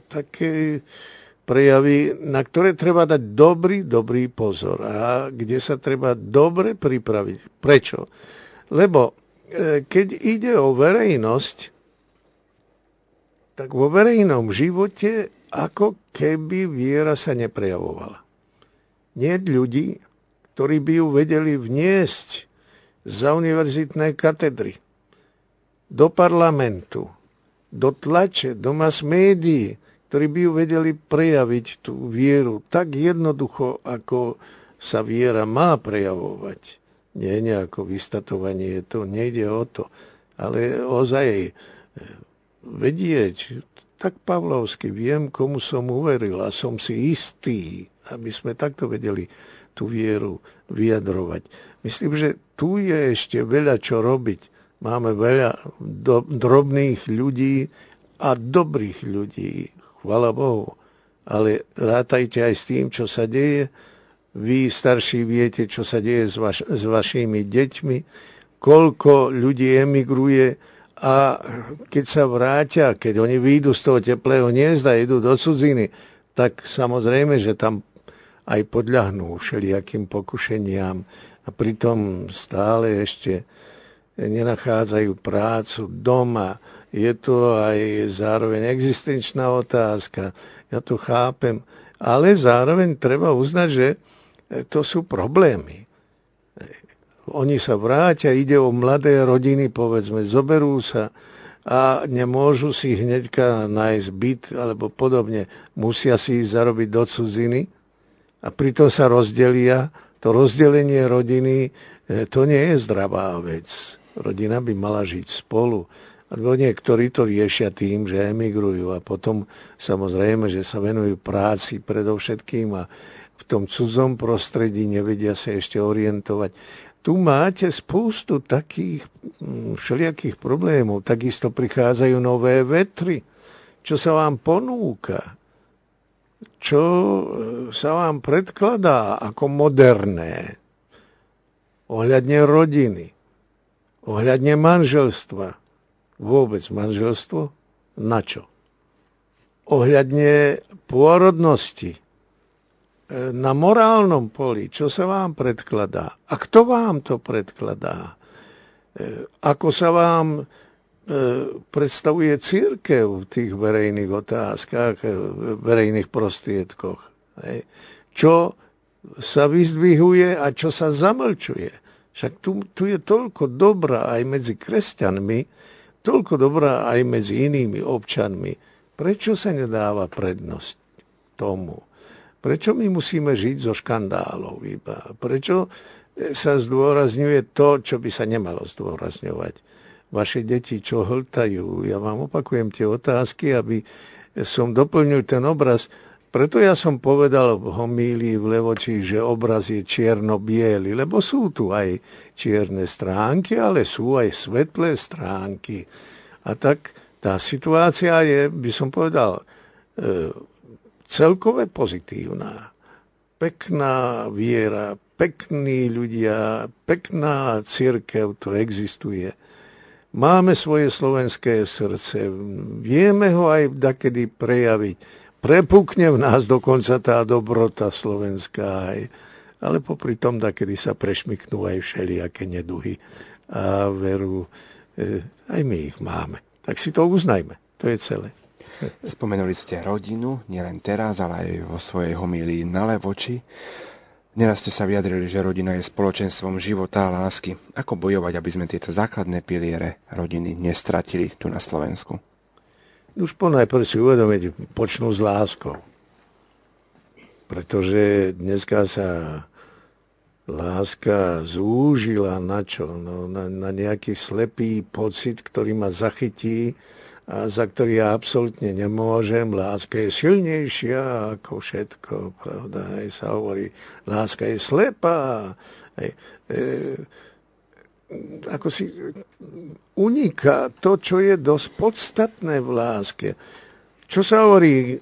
také prejavy, na ktoré treba dať dobrý, dobrý pozor a kde sa treba dobre pripraviť. Prečo? Lebo e, keď ide o verejnosť, tak vo verejnom živote ako keby viera sa neprejavovala. Nie ľudí, ktorí by ju vedeli vniesť za univerzitné katedry, do parlamentu, do tlače, do mass médií, ktorí by ju vedeli prejaviť tú vieru tak jednoducho, ako sa viera má prejavovať. Nie nejako vystatovanie, to nejde o to, ale ozaj e, vedieť, tak Pavlovsky, viem, komu som uveril a som si istý, aby sme takto vedeli tú vieru vyjadrovať. Myslím, že tu je ešte veľa čo robiť. Máme veľa do, drobných ľudí a dobrých ľudí, chvala Bohu. Ale rátajte aj s tým, čo sa deje. Vy, starší, viete, čo sa deje s, vaš- s vašimi deťmi, koľko ľudí emigruje a keď sa vrátia, keď oni výjdu z toho teplého hniezda, idú do cudziny, tak samozrejme, že tam aj podľahnú všelijakým pokušeniam a pritom stále ešte nenachádzajú prácu doma, je to aj zároveň existenčná otázka. Ja to chápem. Ale zároveň treba uznať, že to sú problémy. Oni sa vrátia, ide o mladé rodiny, povedzme, zoberú sa a nemôžu si hneďka nájsť byt alebo podobne. Musia si ísť zarobiť do cudziny a pritom sa rozdelia. To rozdelenie rodiny, eh, to nie je zdravá vec. Rodina by mala žiť spolu. Lebo niektorí to riešia tým, že emigrujú a potom samozrejme, že sa venujú práci predovšetkým a v tom cudzom prostredí nevedia sa ešte orientovať. Tu máte spústu takých mm, všelijakých problémov. Takisto prichádzajú nové vetry. Čo sa vám ponúka? Čo e, sa vám predkladá ako moderné? Ohľadne rodiny, ohľadne manželstva, vôbec manželstvo? Na čo? Ohľadne pôrodnosti, na morálnom poli, čo sa vám predkladá a kto vám to predkladá, e, ako sa vám e, predstavuje církev v tých verejných otázkach, verejných prostriedkoch. Čo sa vyzdvihuje a čo sa zamlčuje. Však tu, tu je toľko dobrá aj medzi kresťanmi, toľko dobrá aj medzi inými občanmi. Prečo sa nedáva prednosť tomu? Prečo my musíme žiť zo škandálov iba? Prečo sa zdôrazňuje to, čo by sa nemalo zdôrazňovať? Vaše deti, čo hltajú? Ja vám opakujem tie otázky, aby som doplnil ten obraz. Preto ja som povedal v homílii v Levoči, že obraz je čierno-biely, lebo sú tu aj čierne stránky, ale sú aj svetlé stránky. A tak tá situácia je, by som povedal, e, celkové pozitívna. pekná viera, pekní ľudia, pekná církev tu existuje. Máme svoje slovenské srdce, vieme ho aj dakedy prejaviť. Prepukne v nás dokonca tá dobrota slovenská aj. Ale popri tom dakedy sa prešmiknú aj všelijaké neduhy. A veru, e, aj my ich máme. Tak si to uznajme. To je celé. Spomenuli ste rodinu, nielen teraz, ale aj vo svojej homílii na Levoči. Neraz ste sa vyjadrili, že rodina je spoločenstvom života a lásky. Ako bojovať, aby sme tieto základné piliere rodiny nestratili tu na Slovensku? Už ponajprv si uvedomiť, počnú s láskou. Pretože dneska sa láska zúžila na čo? No, na, na nejaký slepý pocit, ktorý ma zachytí za ktorý ja absolútne nemôžem. Láska je silnejšia ako všetko, pravda? Aj sa hovorí, láska je slepá. Aj, e, ako si uniká to, čo je dosť podstatné v láske. Čo sa hovorí,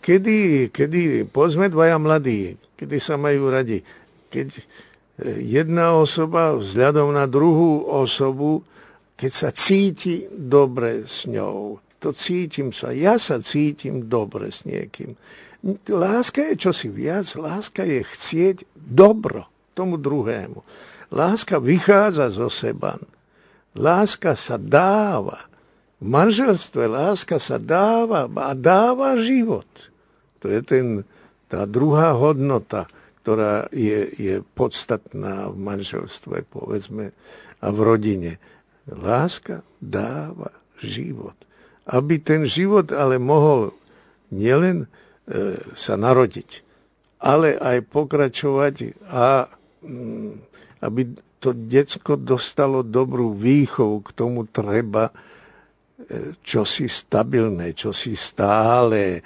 kedy, kedy pozme dvaja mladí, kedy sa majú radi, keď e, jedna osoba vzhľadom na druhú osobu keď sa cíti dobre s ňou. To cítim sa. Ja sa cítim dobre s niekým. Láska je čosi viac. Láska je chcieť dobro tomu druhému. Láska vychádza zo seba. Láska sa dáva. V manželstve láska sa dáva a dáva život. To je ten, tá druhá hodnota, ktorá je, je podstatná v manželstve, povedzme, a v rodine. Láska dáva život. Aby ten život ale mohol nielen e, sa narodiť, ale aj pokračovať a mm, aby to decko dostalo dobrú výchovu, k tomu treba e, čosi stabilné, čosi stále.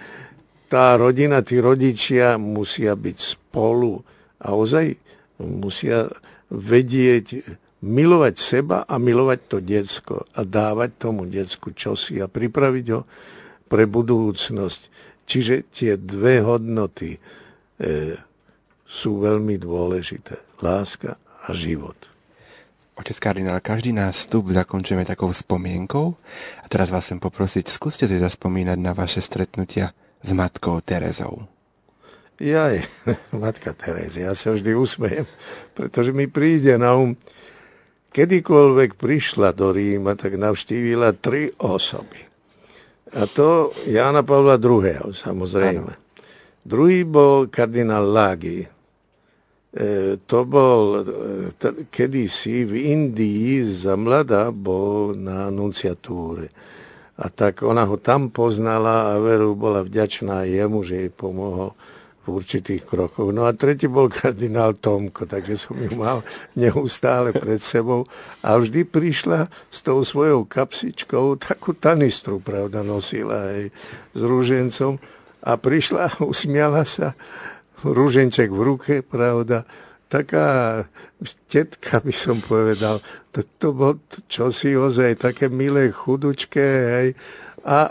Tá rodina, tí rodičia musia byť spolu a ozaj musia vedieť milovať seba a milovať to decko a dávať tomu decku čosi a pripraviť ho pre budúcnosť. Čiže tie dve hodnoty e, sú veľmi dôležité. Láska a život. Otec kardinál, každý nástup zakončujeme takou spomienkou. A teraz vás chcem poprosiť, skúste si zaspomínať na vaše stretnutia s matkou Terezou. Jaj, matka Tereza, ja sa vždy usmejem, pretože mi príde na um, kedykoľvek prišla do Ríma, tak navštívila tri osoby. A to Jána Pavla II. samozrejme. Ano. Druhý bol kardinál Lagi. E, to bol e, t- kedysi v Indii za mladá bol na nunciatúre. A tak ona ho tam poznala a veru bola vďačná jemu, že jej pomohol určitých krokoch. No a tretí bol kardinál Tomko, takže som ju mal neustále pred sebou a vždy prišla s tou svojou kapsičkou, takú tanistru, pravda, nosila aj s rúžencom a prišla, usmiala sa, rúženček v ruke, pravda, taká tetka by som povedal, to, to bolo čosi ozaj také milé, chudučké, hej, a,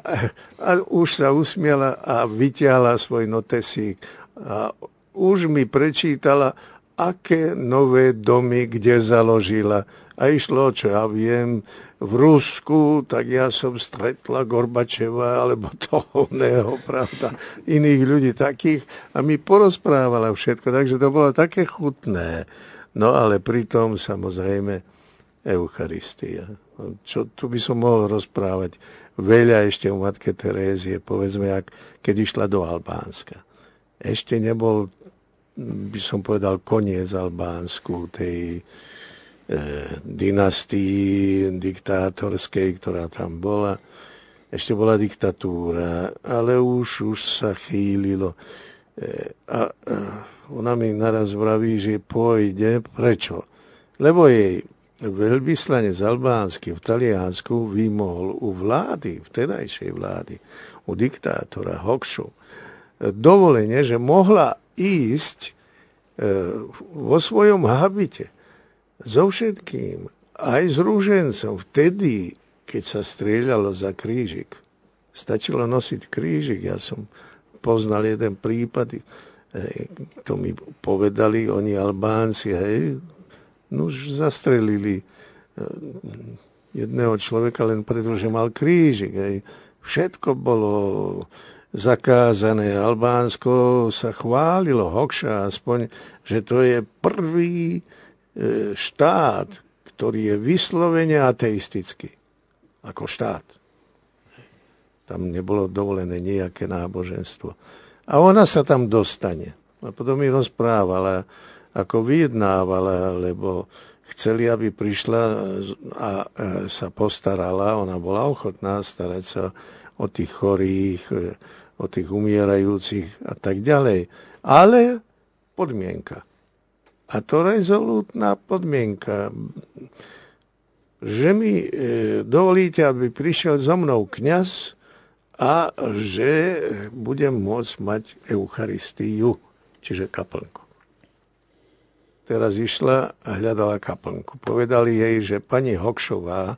a už sa usmiela a vytiahla svoj notesík a už mi prečítala, aké nové domy kde založila. A išlo, čo ja viem, v Rusku, tak ja som stretla Gorbačeva, alebo toho neho, pravda, iných ľudí takých a mi porozprávala všetko, takže to bolo také chutné. No ale pritom samozrejme Eucharistia. Čo tu by som mohol rozprávať? Veľa ešte o matke Terézie, povedzme, ak, keď išla do Albánska ešte nebol, by som povedal, koniec Albánsku, tej e, dynastii diktátorskej, ktorá tam bola. Ešte bola diktatúra, ale už, už sa chýlilo. E, a, a ona mi naraz vraví, že pôjde. Prečo? Lebo jej veľvyslanec albánsky v Taliansku vymohol u vlády, vtedajšej vlády, u diktátora Hokšu, dovolenie, že mohla ísť e, vo svojom habite so všetkým, aj s rúžencom, vtedy, keď sa strieľalo za krížik. Stačilo nosiť krížik. Ja som poznal jeden prípad, Hej, to mi povedali oni Albánci, hej, no už zastrelili e, jedného človeka len preto, že mal krížik. Hej. Všetko bolo zakázané. Albánsko sa chválilo, Hokša aspoň, že to je prvý e, štát, ktorý je vyslovene ateistický. Ako štát. Tam nebolo dovolené nejaké náboženstvo. A ona sa tam dostane. A potom mi rozprávala, ako vyjednávala, lebo chceli, aby prišla a sa postarala. Ona bola ochotná starať sa o tých chorých, o tých umierajúcich a tak ďalej. Ale podmienka. A to rezolútna podmienka, že mi e, dovolíte, aby prišiel so mnou kňaz a že budem môcť mať Eucharistiu, čiže kaplnku. Teraz išla a hľadala kaplnku. Povedali jej, že pani Hokšová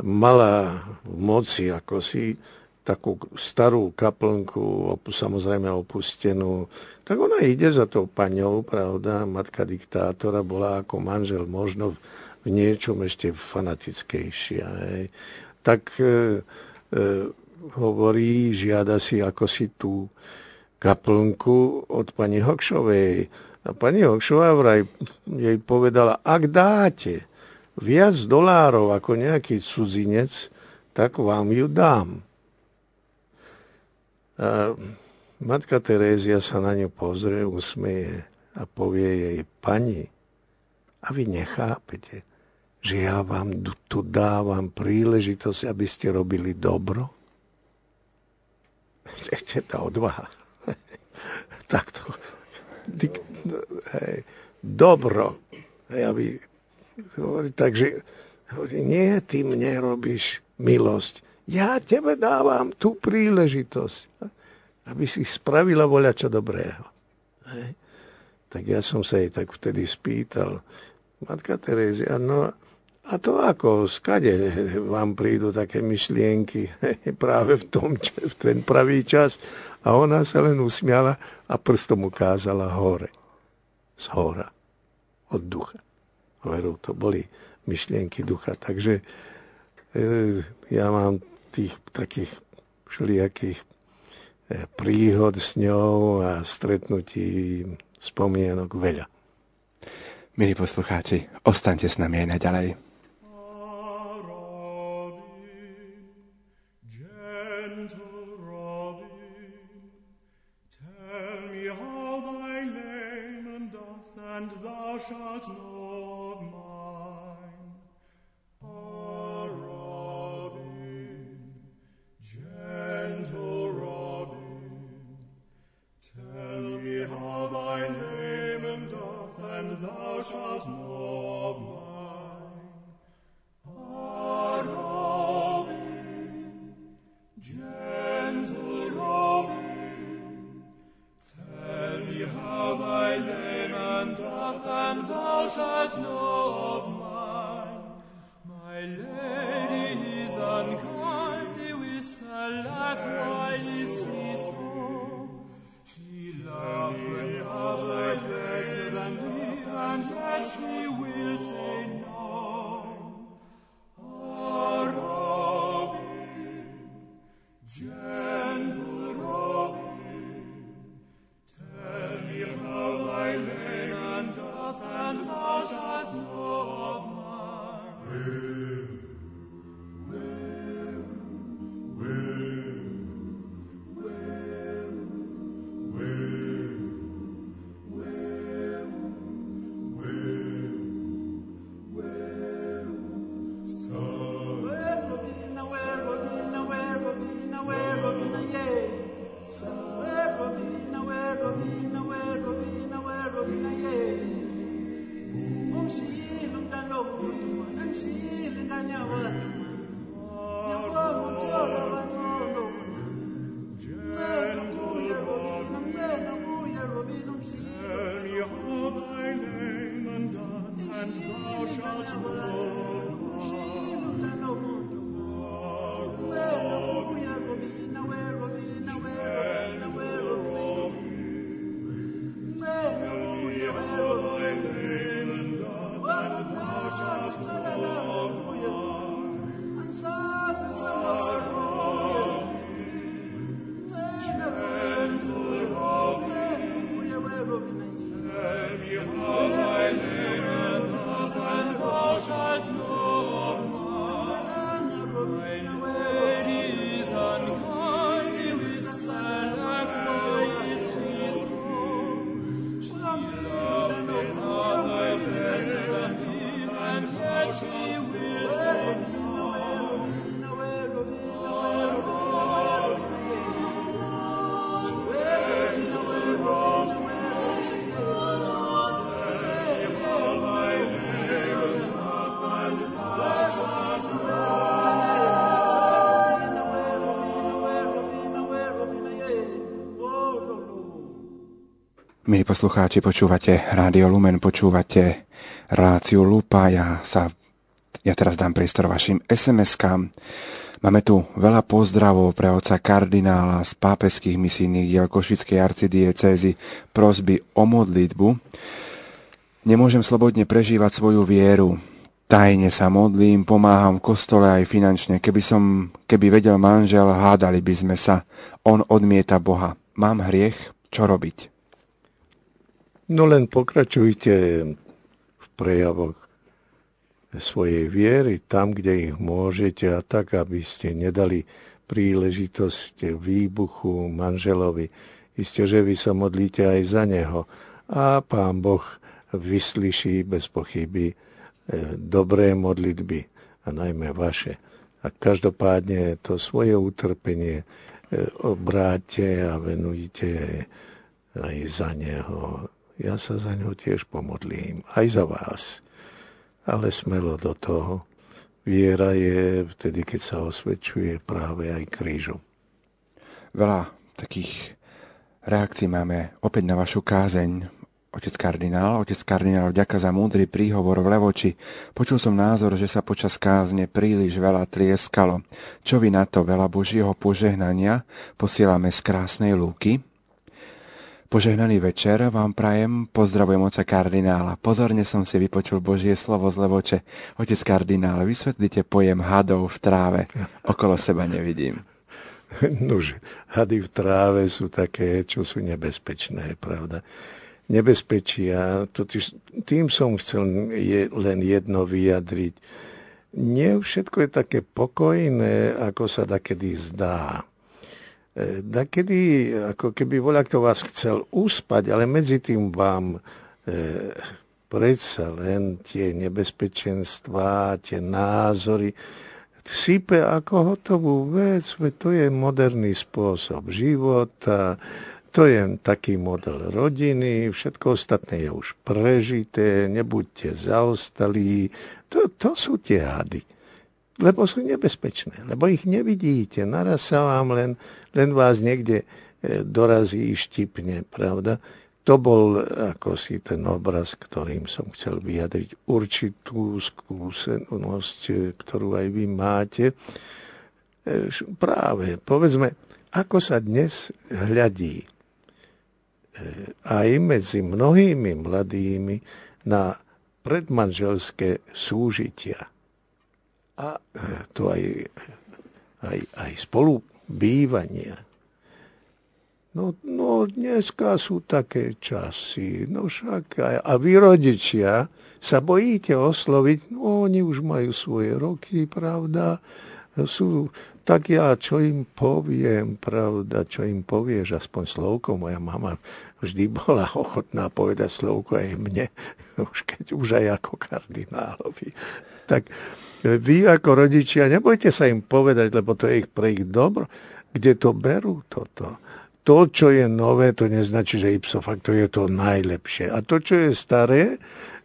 mala v moci ako si takú starú kaplnku, samozrejme opustenú, tak ona ide za tou paňou, pravda, matka diktátora bola ako manžel možno v niečom ešte fanatickejšia. Hej. Tak e, e, hovorí, žiada si ako si tú kaplnku od pani Hokšovej. A pani Hokšová vraj jej povedala, ak dáte viac dolárov ako nejaký cudzinec, tak vám ju dám. A matka Terézia sa na ňu pozrie, usmeje a povie jej, pani, a vy nechápete, že ja vám tu dávam príležitosť, aby ste robili dobro? Ešte tá odvaha. Takto. Hej, dobro. Hej, aby, takže nie, ty mne robíš milosť, ja tebe dávam tú príležitosť, aby si spravila voľačo dobrého. Hej. Tak ja som sa jej tak vtedy spýtal, Matka Terézia, no a to ako, skade vám prídu také myšlienky práve v, tom, v ten pravý čas. A ona sa len usmiala a prstom ukázala hore. Z hora. Od ducha. Veru, to boli myšlienky ducha. Takže e, ja mám tých takých všelijakých e, príhod s ňou a stretnutí spomienok veľa. Milí poslucháči, ostaňte s nami aj naďalej. And thou shalt know. Poslucháči, počúvate Rádio Lumen, počúvate reláciu Lupa. Ja, sa, ja teraz dám priestor vašim SMS-kám. Máme tu veľa pozdravov pre oca kardinála z pápeských misijných diel Košickej arcidiecézy, prosby o modlitbu. Nemôžem slobodne prežívať svoju vieru. Tajne sa modlím, pomáham v kostole aj finančne. Keby som, keby vedel manžel, hádali by sme sa. On odmieta Boha. Mám hriech, čo robiť? No len pokračujte v prejavoch svojej viery tam, kde ich môžete a tak, aby ste nedali príležitosť výbuchu manželovi. Isté, že vy sa modlíte aj za neho a pán Boh vyslyší bez pochyby e, dobré modlitby a najmä vaše. A každopádne to svoje utrpenie e, obráte a venujte aj za neho ja sa za ňo tiež pomodlím, aj za vás. Ale smelo do toho. Viera je vtedy, keď sa osvedčuje práve aj krížom. Veľa takých reakcií máme opäť na vašu kázeň. Otec kardinál, otec kardinál, vďaka za múdry príhovor v Levoči. Počul som názor, že sa počas kázne príliš veľa tlieskalo. Čo vy na to veľa Božieho požehnania posielame z krásnej lúky? Požehnaný večer vám prajem, pozdravujem oca kardinála. Pozorne som si vypočul Božie slovo z Levoče. Otec kardinál, vysvetlite pojem hadov v tráve. Okolo seba nevidím. Nož, hady v tráve sú také, čo sú nebezpečné, pravda. Nebezpečia, totiž tým som chcel je len jedno vyjadriť. Nie všetko je také pokojné, ako sa takedy zdá. E, kedy, ako keby voľa kto vás chcel uspať, ale medzi tým vám e, predsa len tie nebezpečenstvá, tie názory sype ako hotovú vec, to je moderný spôsob života, to je taký model rodiny, všetko ostatné je už prežité, nebuďte zaostalí, to, to sú tie hady lebo sú nebezpečné, lebo ich nevidíte. Naraz sa vám len, len vás niekde e, dorazí, štipne, pravda? To bol ako si ten obraz, ktorým som chcel vyjadriť určitú skúsenosť, e, ktorú aj vy máte. E, práve, povedzme, ako sa dnes hľadí aj medzi mnohými mladými na predmanželské súžitia a to aj, aj, aj spolu bývania. No, no dneska sú také časy, no však aj, a vy rodičia sa bojíte osloviť, no oni už majú svoje roky, pravda, sú, tak ja čo im poviem, pravda, čo im povieš, aspoň slovko, moja mama vždy bola ochotná povedať slovko aj mne, už keď už aj ako kardinálovi. Tak, vy ako rodičia, nebojte sa im povedať, lebo to je ich pre ich dobro, kde to berú toto. To, čo je nové, to neznačí, že ipso facto je to najlepšie. A to, čo je staré,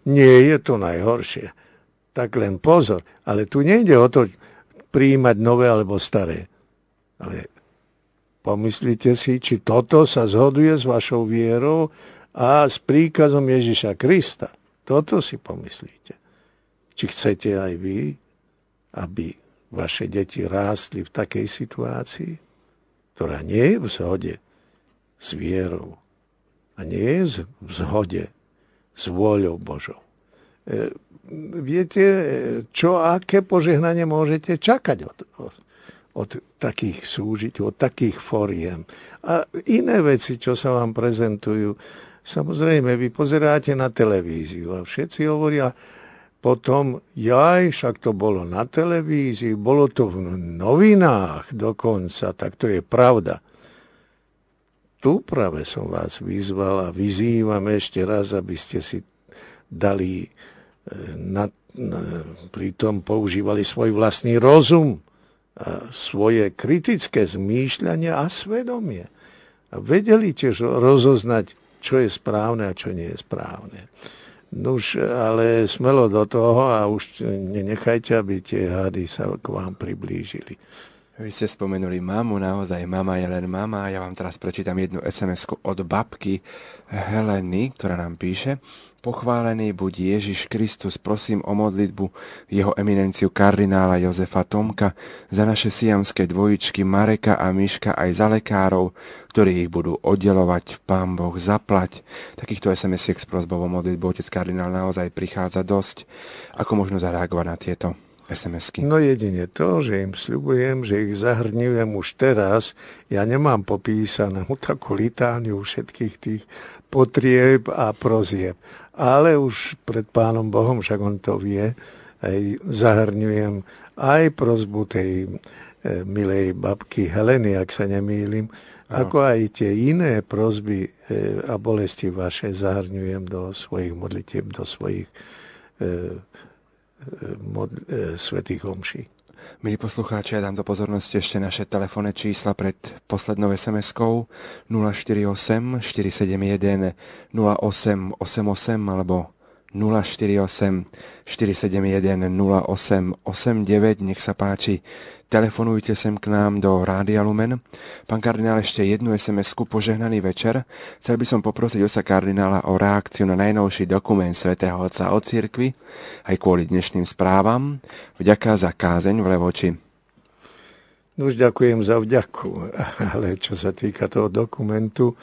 nie je to najhoršie. Tak len pozor. Ale tu nejde o to prijímať nové alebo staré. Ale pomyslite si, či toto sa zhoduje s vašou vierou a s príkazom Ježiša Krista. Toto si pomyslíte. Či chcete aj vy aby vaše deti rástli v takej situácii, ktorá nie je v zhode s vierou a nie je v zhode s vôľou Božou. E, viete, čo, aké požehnanie môžete čakať od, od, od takých súžiť, od takých foriem. A iné veci, čo sa vám prezentujú, samozrejme, vy pozeráte na televíziu a všetci hovoria, potom, jaj, však to bolo na televízii, bolo to v novinách dokonca, tak to je pravda. Tu práve som vás vyzval a vyzývam ešte raz, aby ste si dali, e, na, na, pritom používali svoj vlastný rozum, a svoje kritické zmýšľanie a svedomie. A vedeli tiež rozoznať, čo je správne a čo nie je správne. Nuž, ale smelo do toho a už nenechajte, aby tie hady sa k vám priblížili. Vy ste spomenuli mamu, naozaj mama je len mama. Ja vám teraz prečítam jednu sms od babky Heleny, ktorá nám píše. Pochválený buď Ježiš Kristus, prosím o modlitbu jeho eminenciu kardinála Jozefa Tomka za naše siamské dvojičky Mareka a Miška aj za lekárov, ktorí ich budú oddelovať. Pán Boh zaplať. Takýchto SMS-iek s prozbou o modlitbu otec kardinál naozaj prichádza dosť. Ako možno zareagovať na tieto SMS-ky? No jedine to, že im sľubujem, že ich zahrňujem už teraz. Ja nemám popísanú takú litániu všetkých tých potrieb a prozieb. Ale už pred Pánom Bohom, však on to vie, aj zahrňujem aj prozbu tej e, milej babky Heleny, ak sa nemýlim, ako aj tie iné prozby e, a bolesti vaše zahrňujem do svojich modlitieb, do svojich e, mod, e, svetých omší. Milí poslucháči, ja dám do pozornosti ešte naše telefónne čísla pred poslednou SMS-kou 048 471 0888 alebo 048 471 0889. Nech sa páči, telefonujte sem k nám do Rádia Lumen. Pán kardinál, ešte jednu SMS-ku, požehnaný večer. Chcel by som poprosiť osa kardinála o reakciu na najnovší dokument svätého Otca o cirkvi, aj kvôli dnešným správam. Vďaka za kázeň v Levoči. No už ďakujem za vďaku, ale čo sa týka toho dokumentu,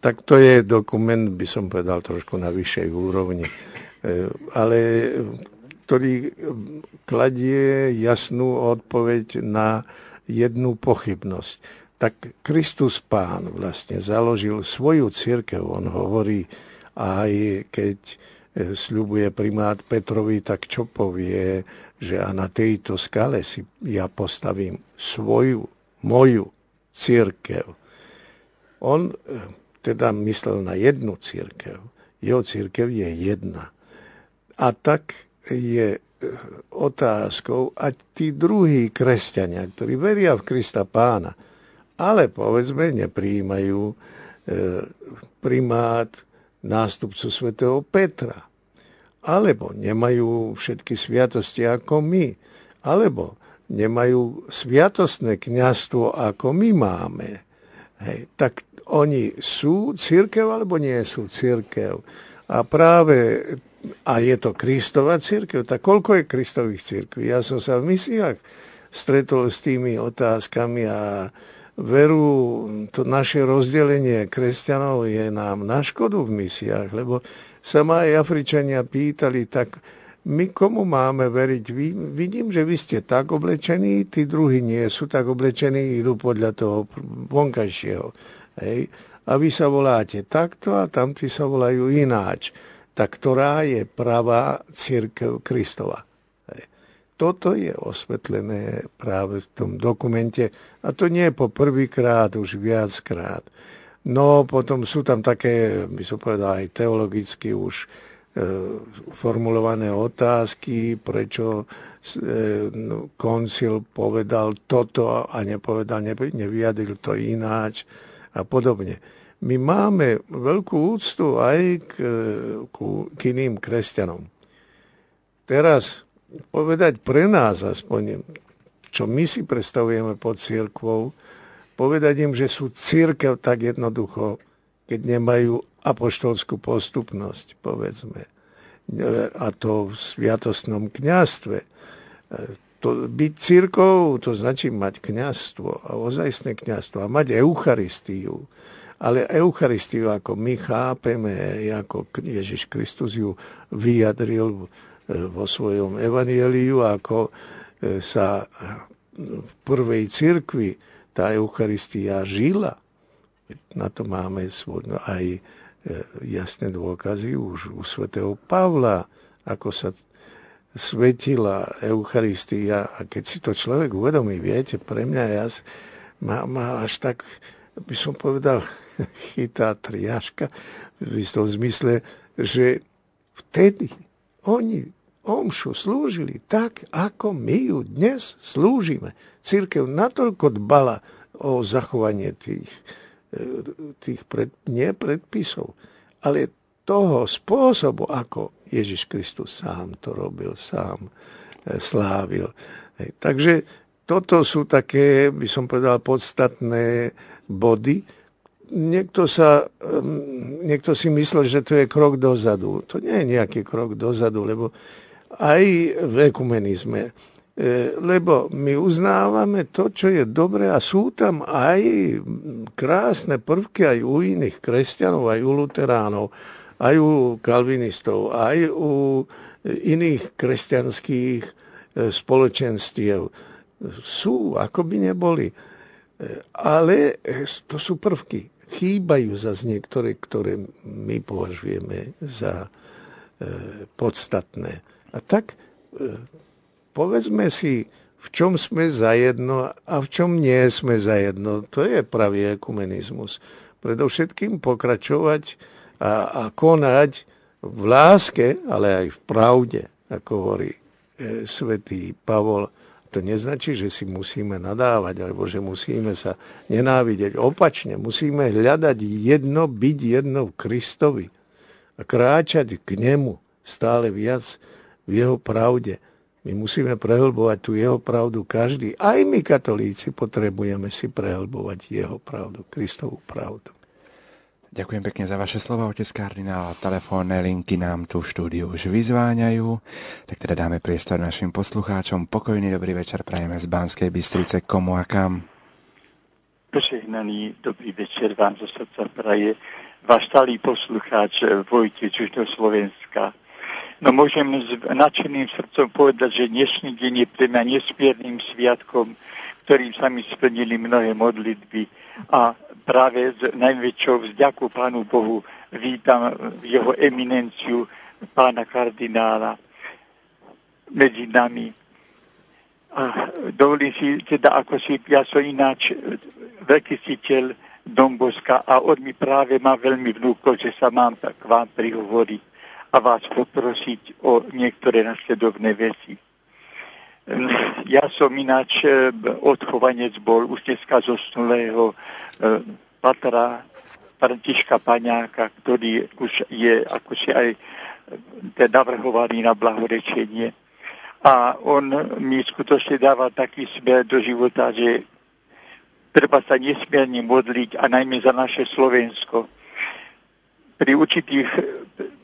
tak to je dokument, by som povedal, trošku na vyššej úrovni ale ktorý kladie jasnú odpoveď na jednu pochybnosť. Tak Kristus Pán vlastne založil svoju církev, on hovorí, aj keď e, sľubuje primát Petrovi, tak čo povie, že a na tejto skale si ja postavím svoju, moju církev. On e, teda myslel na jednu církev. Jeho církev je jedna. A tak je eh, otázkou, a tí druhí kresťania, ktorí veria v Krista pána, ale povedzme nepríjmajú e, primát nástupcu svätého Petra, alebo nemajú všetky sviatosti ako my, alebo nemajú sviatostné kniastvo ako my máme, hej, tak oni sú církev alebo nie sú církev. A práve a je to Kristova církev, tak koľko je Kristových církví? Ja som sa v misiách stretol s tými otázkami a veru, to naše rozdelenie kresťanov je nám na škodu v misiách, lebo sa ma aj Afričania pýtali, tak my komu máme veriť? Vidím, že vy ste tak oblečení, tí druhí nie sú tak oblečení, idú podľa toho vonkajšieho. Hej? A vy sa voláte takto a tamtí sa volajú ináč tak ktorá je pravá církev Kristova. Toto je osvetlené práve v tom dokumente a to nie po prvýkrát, už viackrát. No potom sú tam také, by som povedal, aj teologicky už e, formulované otázky, prečo e, no, koncil povedal toto a nepovedal, nevyjadril to ináč a podobne my máme veľkú úctu aj k, k, k iným kresťanom. Teraz povedať pre nás aspoň, čo my si predstavujeme pod církvou, povedať im, že sú církev tak jednoducho, keď nemajú apoštolskú postupnosť, povedzme. A to v sviatostnom kniastve. To, byť církou, to značí mať kniastvo a ozajstné kniastvo a mať Eucharistiu ale Eucharistiu, ako my chápeme, ako Ježiš Kristus ju vyjadril e, vo svojom evanieliu, ako e, sa v prvej cirkvi tá Eucharistia žila. Na to máme aj e, jasné dôkazy už u svätého Pavla, ako sa svetila Eucharistia. A keď si to človek uvedomí, viete, pre mňa ja, má, má až tak, by som povedal, chytá triaška v istom zmysle, že vtedy oni omšu slúžili tak, ako my ju dnes slúžime. Církev natoľko dbala o zachovanie tých, e, tých pred, nie predpisov, ale toho spôsobu, ako Ježiš Kristus sám to robil, sám e, slávil. Takže toto sú také, by som povedal, podstatné body. Niekto, sa, niekto si myslel, že to je krok dozadu. To nie je nejaký krok dozadu, lebo aj v ekumenizme E, lebo my uznávame to, čo je dobré a sú tam aj krásne prvky aj u iných kresťanov, aj u luteránov, aj u kalvinistov, aj u iných kresťanských e, spoločenstiev. Sú, ako by neboli. E, ale to sú prvky. Chýbajú zase niektoré, ktoré my považujeme za podstatné. A tak povedzme si, v čom sme zajedno a v čom nie sme zajedno. To je pravý ekumenizmus. Predovšetkým pokračovať a, a konať v láske, ale aj v pravde, ako hovorí e, svätý Pavol. To neznačí, že si musíme nadávať, alebo že musíme sa nenávidieť. Opačne, musíme hľadať jedno, byť jedno v Kristovi a kráčať k nemu stále viac v jeho pravde. My musíme prehlbovať tú jeho pravdu každý. Aj my, katolíci, potrebujeme si prehlbovať jeho pravdu, Kristovú pravdu. Ďakujem pekne za vaše slova, otec kardinál. Telefónne linky nám tu v štúdiu už vyzváňajú. Tak teda dáme priestor našim poslucháčom. Pokojný dobrý večer prajeme z Banskej Bystrice. Komu a kam? Požehnaný dobrý večer vám zo srdca praje váš stálý poslucháč Vojte Čužno Slovenska. No môžem s nadšeným srdcom povedať, že dnešný deň je pre mňa nesmiernym sviatkom, ktorým sa mi splnili mnohé modlitby a práve s najväčšou vzďaku Pánu Bohu vítam jeho eminenciu pána kardinála medzi nami. A dovolím si, teda ako si, ja som ináč veľký citeľ Domboska a on mi práve má veľmi vnúkol, že sa mám tak vám prihovoriť a vás poprosiť o niektoré nasledovné veci. Ja som ináč e, odchovanec bol dneska zosnulého e, patra Františka Paňáka, ktorý už je ako si aj teda navrhovaný na blahorečenie. A on mi skutočne dáva taký smer do života, že treba sa nesmierne modliť a najmä za naše Slovensko pri určitých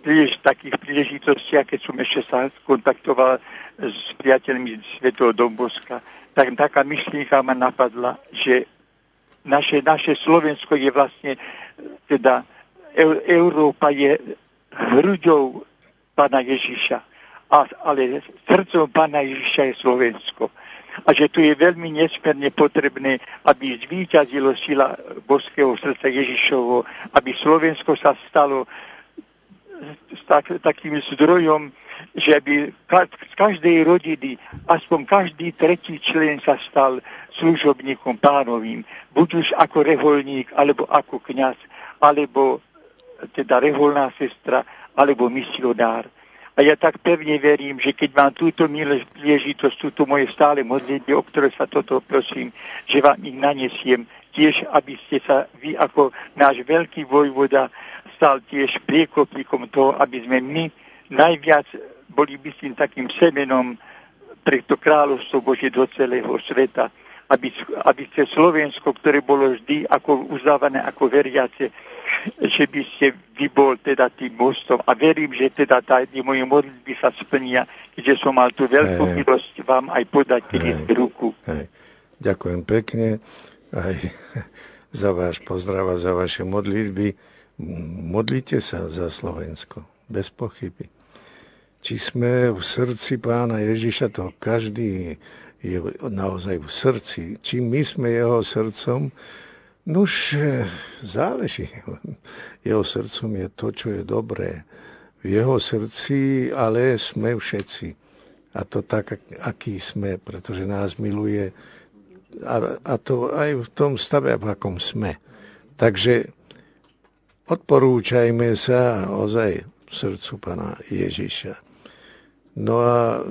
prílež, takých príležitostiach, keď som ešte sa kontaktoval s priateľmi Svetého Domboska, tak taká myšlienka ma napadla, že naše, naše Slovensko je vlastne, teda Európa je hruďou pána Ježiša, a, ale srdcom pána Ježiša je Slovensko. A že tu je veľmi nesmierne potrebné, aby zvýťazilo sila boského srdca Ježišovo, aby Slovensko sa stalo tak, takým zdrojom, že by z každej rodiny aspoň každý tretí člen sa stal služobníkom pánovým, buď už ako reholník, alebo ako kňaz, alebo teda reholná sestra, alebo misionár. A ja tak pevne verím, že keď mám túto príležitosť, túto moje stále modlitby, o ktoré sa toto prosím, že vám ich nanesiem, tiež, aby ste sa vy ako náš veľký vojvoda stal tiež priekopníkom toho, aby sme my najviac boli by tým takým semenom pre to kráľovstvo Bože do celého sveta aby, aby ste Slovensko, ktoré bolo vždy ako uznávané ako veriace, že by ste vy bol teda tým mostom a verím, že teda tá, moje modlitby sa splnia, keďže som mal tú veľkú hey. milosť vám aj podať hey. ruku. Hey. Ďakujem pekne aj za váš pozdrav a za vaše modlitby. Modlite sa za Slovensko, bez pochyby. Či sme v srdci pána Ježiša, to každý je naozaj v srdci. Či my sme jeho srdcom, nuž záleží. Jeho srdcom je to, čo je dobré. V jeho srdci ale sme všetci. A to tak, aký sme, pretože nás miluje a, a to aj v tom stave, v akom sme. Takže odporúčajme sa ozaj srdcu Pana Ježiša. No a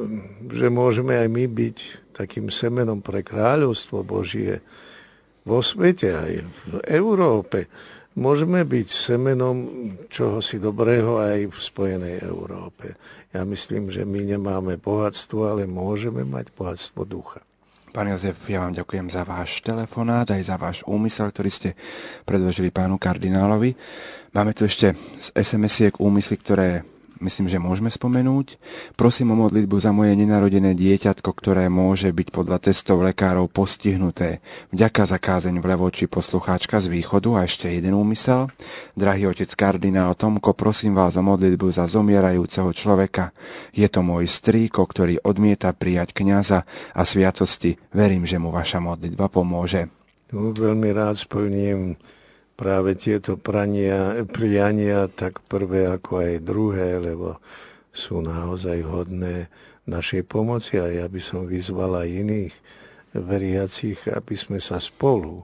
že môžeme aj my byť takým semenom pre kráľovstvo Božie vo svete, aj v Európe. Môžeme byť semenom čohosi dobrého aj v Spojenej Európe. Ja myslím, že my nemáme bohatstvo, ale môžeme mať bohatstvo ducha. Pán Jozef, ja vám ďakujem za váš telefonát, aj za váš úmysel, ktorý ste predložili pánu kardinálovi. Máme tu ešte z SMS-iek úmysly, ktoré myslím, že môžeme spomenúť. Prosím o modlitbu za moje nenarodené dieťatko, ktoré môže byť podľa testov lekárov postihnuté. Vďaka za kázeň v Levoči poslucháčka z východu a ešte jeden úmysel. Drahý otec kardinál Tomko, prosím vás o modlitbu za zomierajúceho človeka. Je to môj strýko, ktorý odmieta prijať kňaza a sviatosti. Verím, že mu vaša modlitba pomôže. No, veľmi rád splním práve tieto prania, priania, tak prvé ako aj druhé, lebo sú naozaj hodné našej pomoci a ja by som vyzval aj iných veriacich, aby sme sa spolu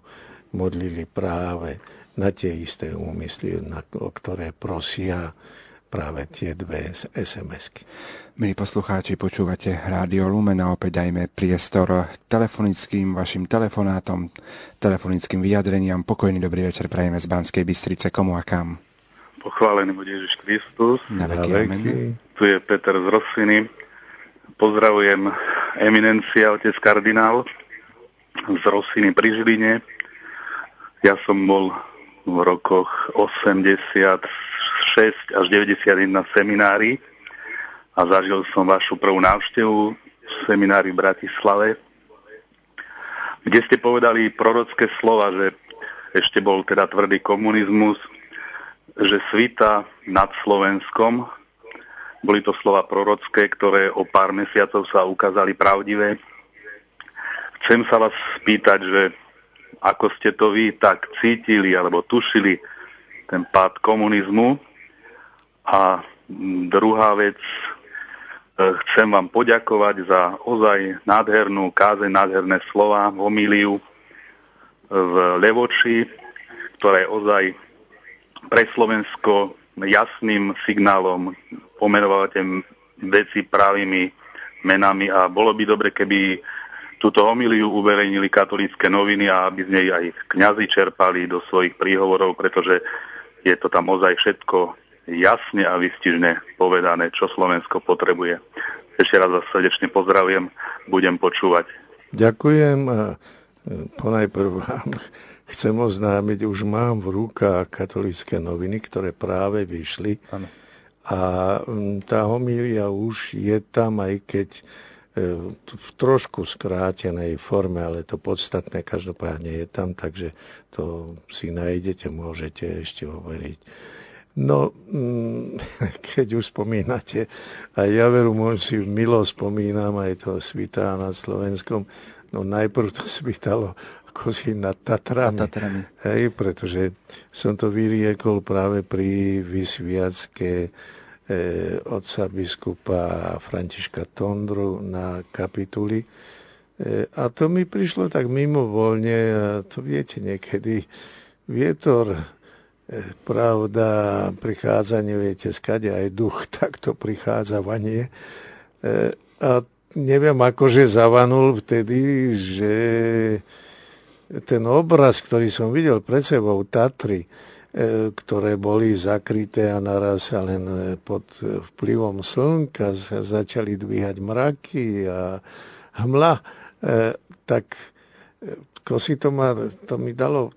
modlili práve na tie isté úmysly, na, o ktoré prosia práve tie dve SMS-ky. Milí poslucháči, počúvate Rádio Lumen a opäť dajme priestor telefonickým vašim telefonátom, telefonickým vyjadreniam. Pokojný dobrý večer prajeme z Banskej Bystrice. Komu a kam? Pochválený bude Ježiš Kristus. Na veky, Tu je Peter z Rosiny. Pozdravujem eminencia, otec kardinál z Rosiny pri Žiline. Ja som bol v rokoch 86 až 91 na seminári a zažil som vašu prvú návštevu v seminári v Bratislave, kde ste povedali prorocké slova, že ešte bol teda tvrdý komunizmus, že svita nad Slovenskom, boli to slova prorocké, ktoré o pár mesiacov sa ukázali pravdivé. Chcem sa vás spýtať, že ako ste to vy tak cítili alebo tušili ten pád komunizmu. A druhá vec, Chcem vám poďakovať za ozaj nádhernú kázeň, nádherné slova, homíliu v Levoči, ktorá je ozaj pre Slovensko jasným signálom. Pomenovávate veci pravými menami a bolo by dobre, keby túto homíliu uverejnili katolícke noviny a aby z nej aj kňazi čerpali do svojich príhovorov, pretože je to tam ozaj všetko jasne a vystižne povedané, čo Slovensko potrebuje. Ešte raz vás srdečne pozdravujem, budem počúvať. Ďakujem a e, ponajprv vám chcem oznámiť, už mám v rukách katolické noviny, ktoré práve vyšli. Ano. A tá homília už je tam, aj keď e, v trošku skrátenej forme, ale to podstatné každopádne je tam, takže to si nájdete, môžete ešte overiť. No, mm, keď už spomínate, aj ja veru si milo spomínam, aj to svitá nad Slovenskom, no najprv to svítalo ako si nad Tatrami. Nad Tatrami. Hej, pretože som to vyriekol práve pri vysviacke e, otca biskupa Františka Tondru na kapituli. E, a to mi prišlo tak mimovoľne, a to viete niekedy, vietor pravda, prichádzanie, viete, skade aj duch, takto prichádzavanie. E, a neviem, akože zavanul vtedy, že ten obraz, ktorý som videl pred sebou, Tatry, e, ktoré boli zakryté a naraz sa len pod vplyvom slnka začali dvíhať mraky a hmla, e, tak si to, ma, to mi dalo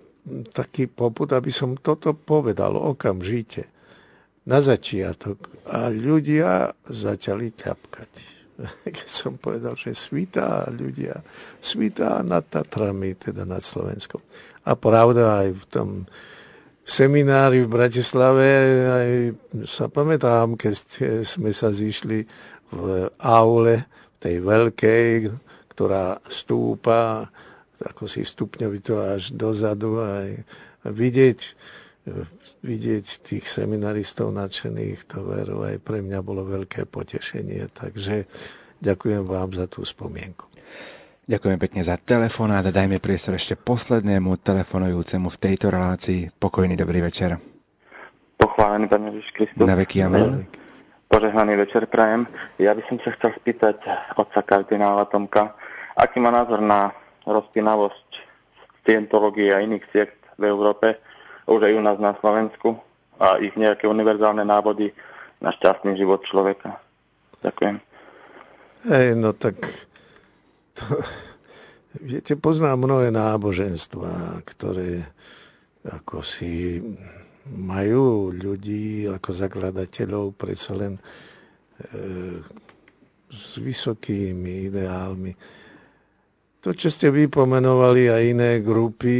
taký poput, aby som toto povedal okamžite na začiatok. A ľudia začali ťapkať. Keď som povedal, že svítá ľudia, svítá nad Tatrami, teda nad Slovenskom. A pravda aj v tom seminári v Bratislave, aj sa pamätám, keď sme sa zišli v aule, tej veľkej, ktorá stúpa ako si stupňovito až dozadu a vidieť, vidieť tých seminaristov nadšených, to veru aj pre mňa bolo veľké potešenie. Takže ďakujem vám za tú spomienku. Ďakujem pekne za telefonát a dajme priestor ešte poslednému telefonujúcemu v tejto relácii. Pokojný dobrý večer. Pochválený Pán Ježiš Kristus. Na veky amen. Požehnaný večer prajem. Ja by som sa chcel spýtať otca kardinála Tomka, aký má názor na rozpínavosť scientológie a iných sekt v Európe, už aj u nás na Slovensku a ich nejaké univerzálne návody na šťastný život človeka. Ďakujem. Hej, no tak to, Viete, poznám mnohé náboženstva, ktoré ako si majú ľudí ako zakladateľov predsa len e, s vysokými ideálmi. To, čo ste vypomenovali a iné grupy,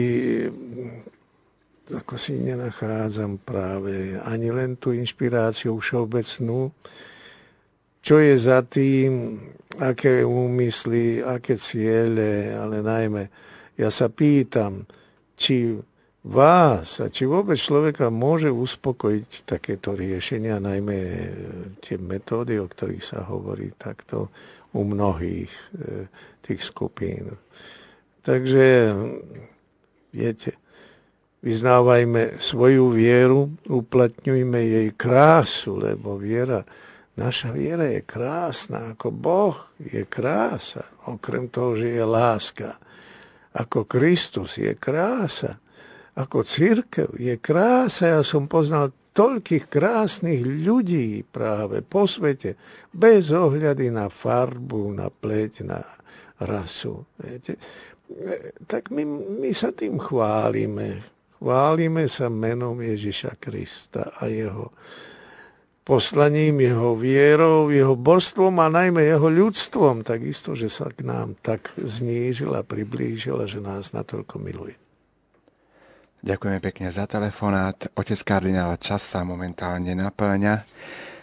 ako si nenachádzam práve ani len tú inšpiráciu všeobecnú, čo je za tým, aké úmysly, aké ciele, ale najmä ja sa pýtam, či vás a či vôbec človeka môže uspokojiť takéto riešenia, najmä tie metódy, o ktorých sa hovorí takto u mnohých tých skupín. Takže, viete, vyznávajme svoju vieru, uplatňujme jej krásu, lebo viera, naša viera je krásna, ako Boh je krása, okrem toho, že je láska. Ako Kristus je krása ako církev je krása. Ja som poznal toľkých krásnych ľudí práve po svete, bez ohľady na farbu, na pleť, na rasu. Viete? Tak my, my sa tým chválime. Chválime sa menom Ježiša Krista a jeho poslaním, jeho vierou, jeho božstvom a najmä jeho ľudstvom. Takisto, že sa k nám tak znížil a priblížil a že nás natoľko miluje. Ďakujeme pekne za telefonát. Otec kardinál, čas sa momentálne naplňa.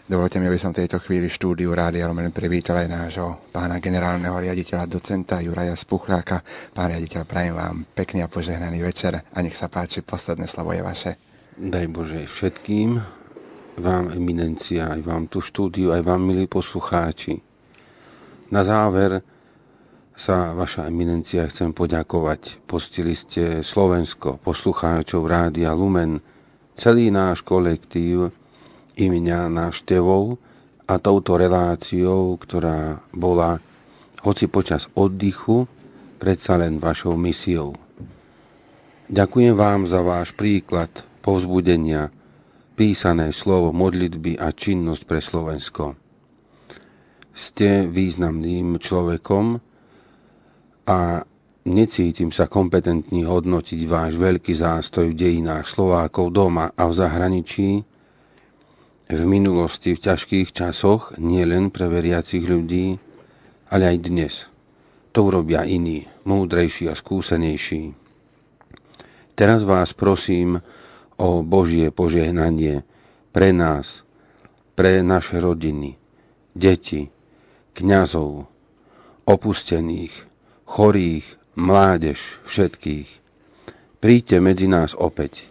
Dovolte mi, aby som v tejto chvíli štúdiu Rádia Romen privítal aj nášho pána generálneho riaditeľa, docenta Juraja Spuchláka. Pán riaditeľ, prajem vám pekný a požehnaný večer a nech sa páči, posledné slovo je vaše. Daj Bože všetkým, vám eminencia, aj vám tu štúdiu, aj vám, milí poslucháči. Na záver sa vaša eminencia chcem poďakovať. Postili ste Slovensko, poslucháčov Rádia Lumen, celý náš kolektív i mňa návštevou a touto reláciou, ktorá bola, hoci počas oddychu, predsa len vašou misiou. Ďakujem vám za váš príklad povzbudenia, písané slovo modlitby a činnosť pre Slovensko. Ste významným človekom, a necítim sa kompetentný hodnotiť váš veľký zástoj v dejinách Slovákov doma a v zahraničí, v minulosti, v ťažkých časoch, nielen pre veriacich ľudí, ale aj dnes. To urobia iní, múdrejší a skúsenejší. Teraz vás prosím o Božie požehnanie pre nás, pre naše rodiny, deti, kňazov, opustených, chorých, mládež, všetkých. Príďte medzi nás opäť.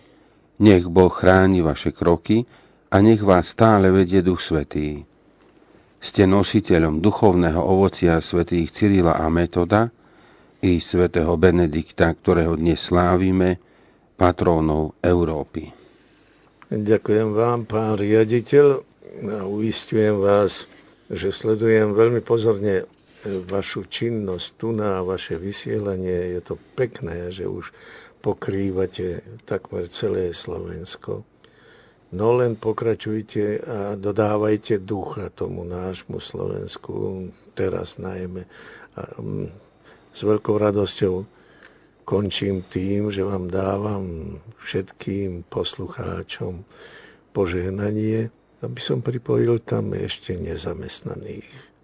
Nech Boh chráni vaše kroky a nech vás stále vedie Duch Svetý. Ste nositeľom duchovného ovocia svätých Cyrila a Metoda i svätého Benedikta, ktorého dnes slávime, patrónov Európy. Ďakujem vám, pán riaditeľ, a uistujem vás, že sledujem veľmi pozorne vašu činnosť tu na vaše vysielanie. Je to pekné, že už pokrývate takmer celé Slovensko. No len pokračujte a dodávajte ducha tomu nášmu Slovensku, teraz najmä. A mm, s veľkou radosťou končím tým, že vám dávam všetkým poslucháčom požehnanie, aby som pripojil tam ešte nezamestnaných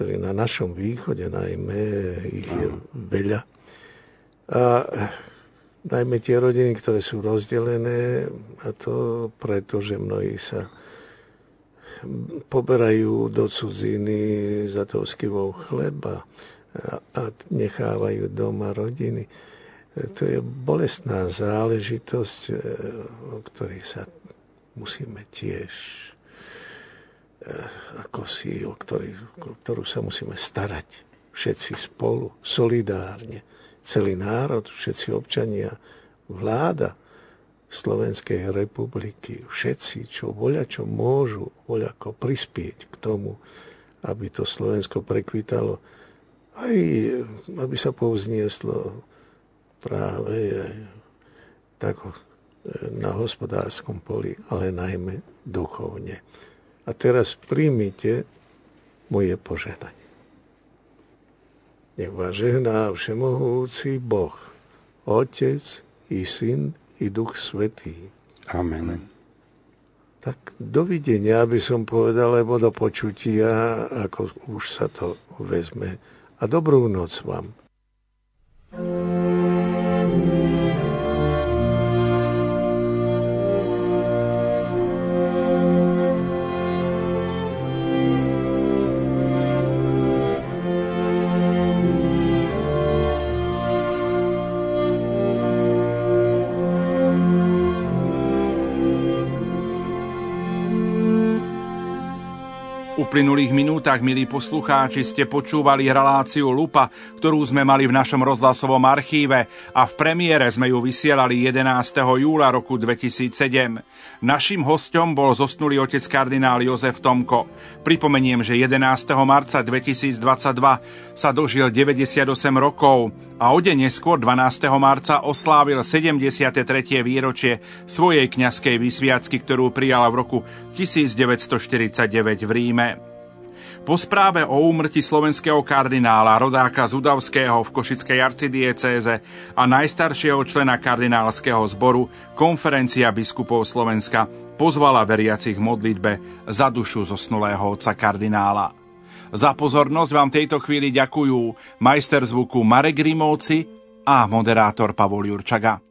ktorí na našom východe najmä, ich je veľa. A najmä tie rodiny, ktoré sú rozdelené, a to preto, že mnohí sa poberajú do cudziny za tou skivou chleba a nechávajú doma rodiny. To je bolestná záležitosť, o ktorej sa musíme tiež Eh, ako si, o, ktorý, o ktorú sa musíme starať. Všetci spolu, solidárne. Celý národ, všetci občania, vláda Slovenskej republiky, všetci, čo voľa, čo môžu, voľako prispieť k tomu, aby to Slovensko prekvitalo, aj aby sa povznieslo práve tak eh, na hospodárskom poli, ale najmä duchovne. A teraz príjmite moje požehnanie. Nech vás žehná všemohúci Boh, Otec i Syn i Duch Svetý. Amen. Tak dovidenia by som povedal, lebo do počutia, ako už sa to vezme. A dobrú noc vám. Uplynulých minútach, milí poslucháči, ste počúvali reláciu Lupa, ktorú sme mali v našom rozhlasovom archíve a v premiére sme ju vysielali 11. júla roku 2007. Naším hostom bol zosnulý otec kardinál Jozef Tomko. Pripomeniem, že 11. marca 2022 sa dožil 98 rokov a o deň neskôr 12. marca oslávil 73. výročie svojej kňazskej vysviacky, ktorú prijala v roku 1949 v Ríme. Po správe o úmrti slovenského kardinála, rodáka z Udavského v Košickej arcidiecéze a najstaršieho člena kardinálskeho zboru konferencia biskupov Slovenska pozvala veriacich modlitbe za dušu zosnulého otca kardinála. Za pozornosť vám tejto chvíli ďakujú majster zvuku Marek Grimovci a moderátor Pavol Jurčaga.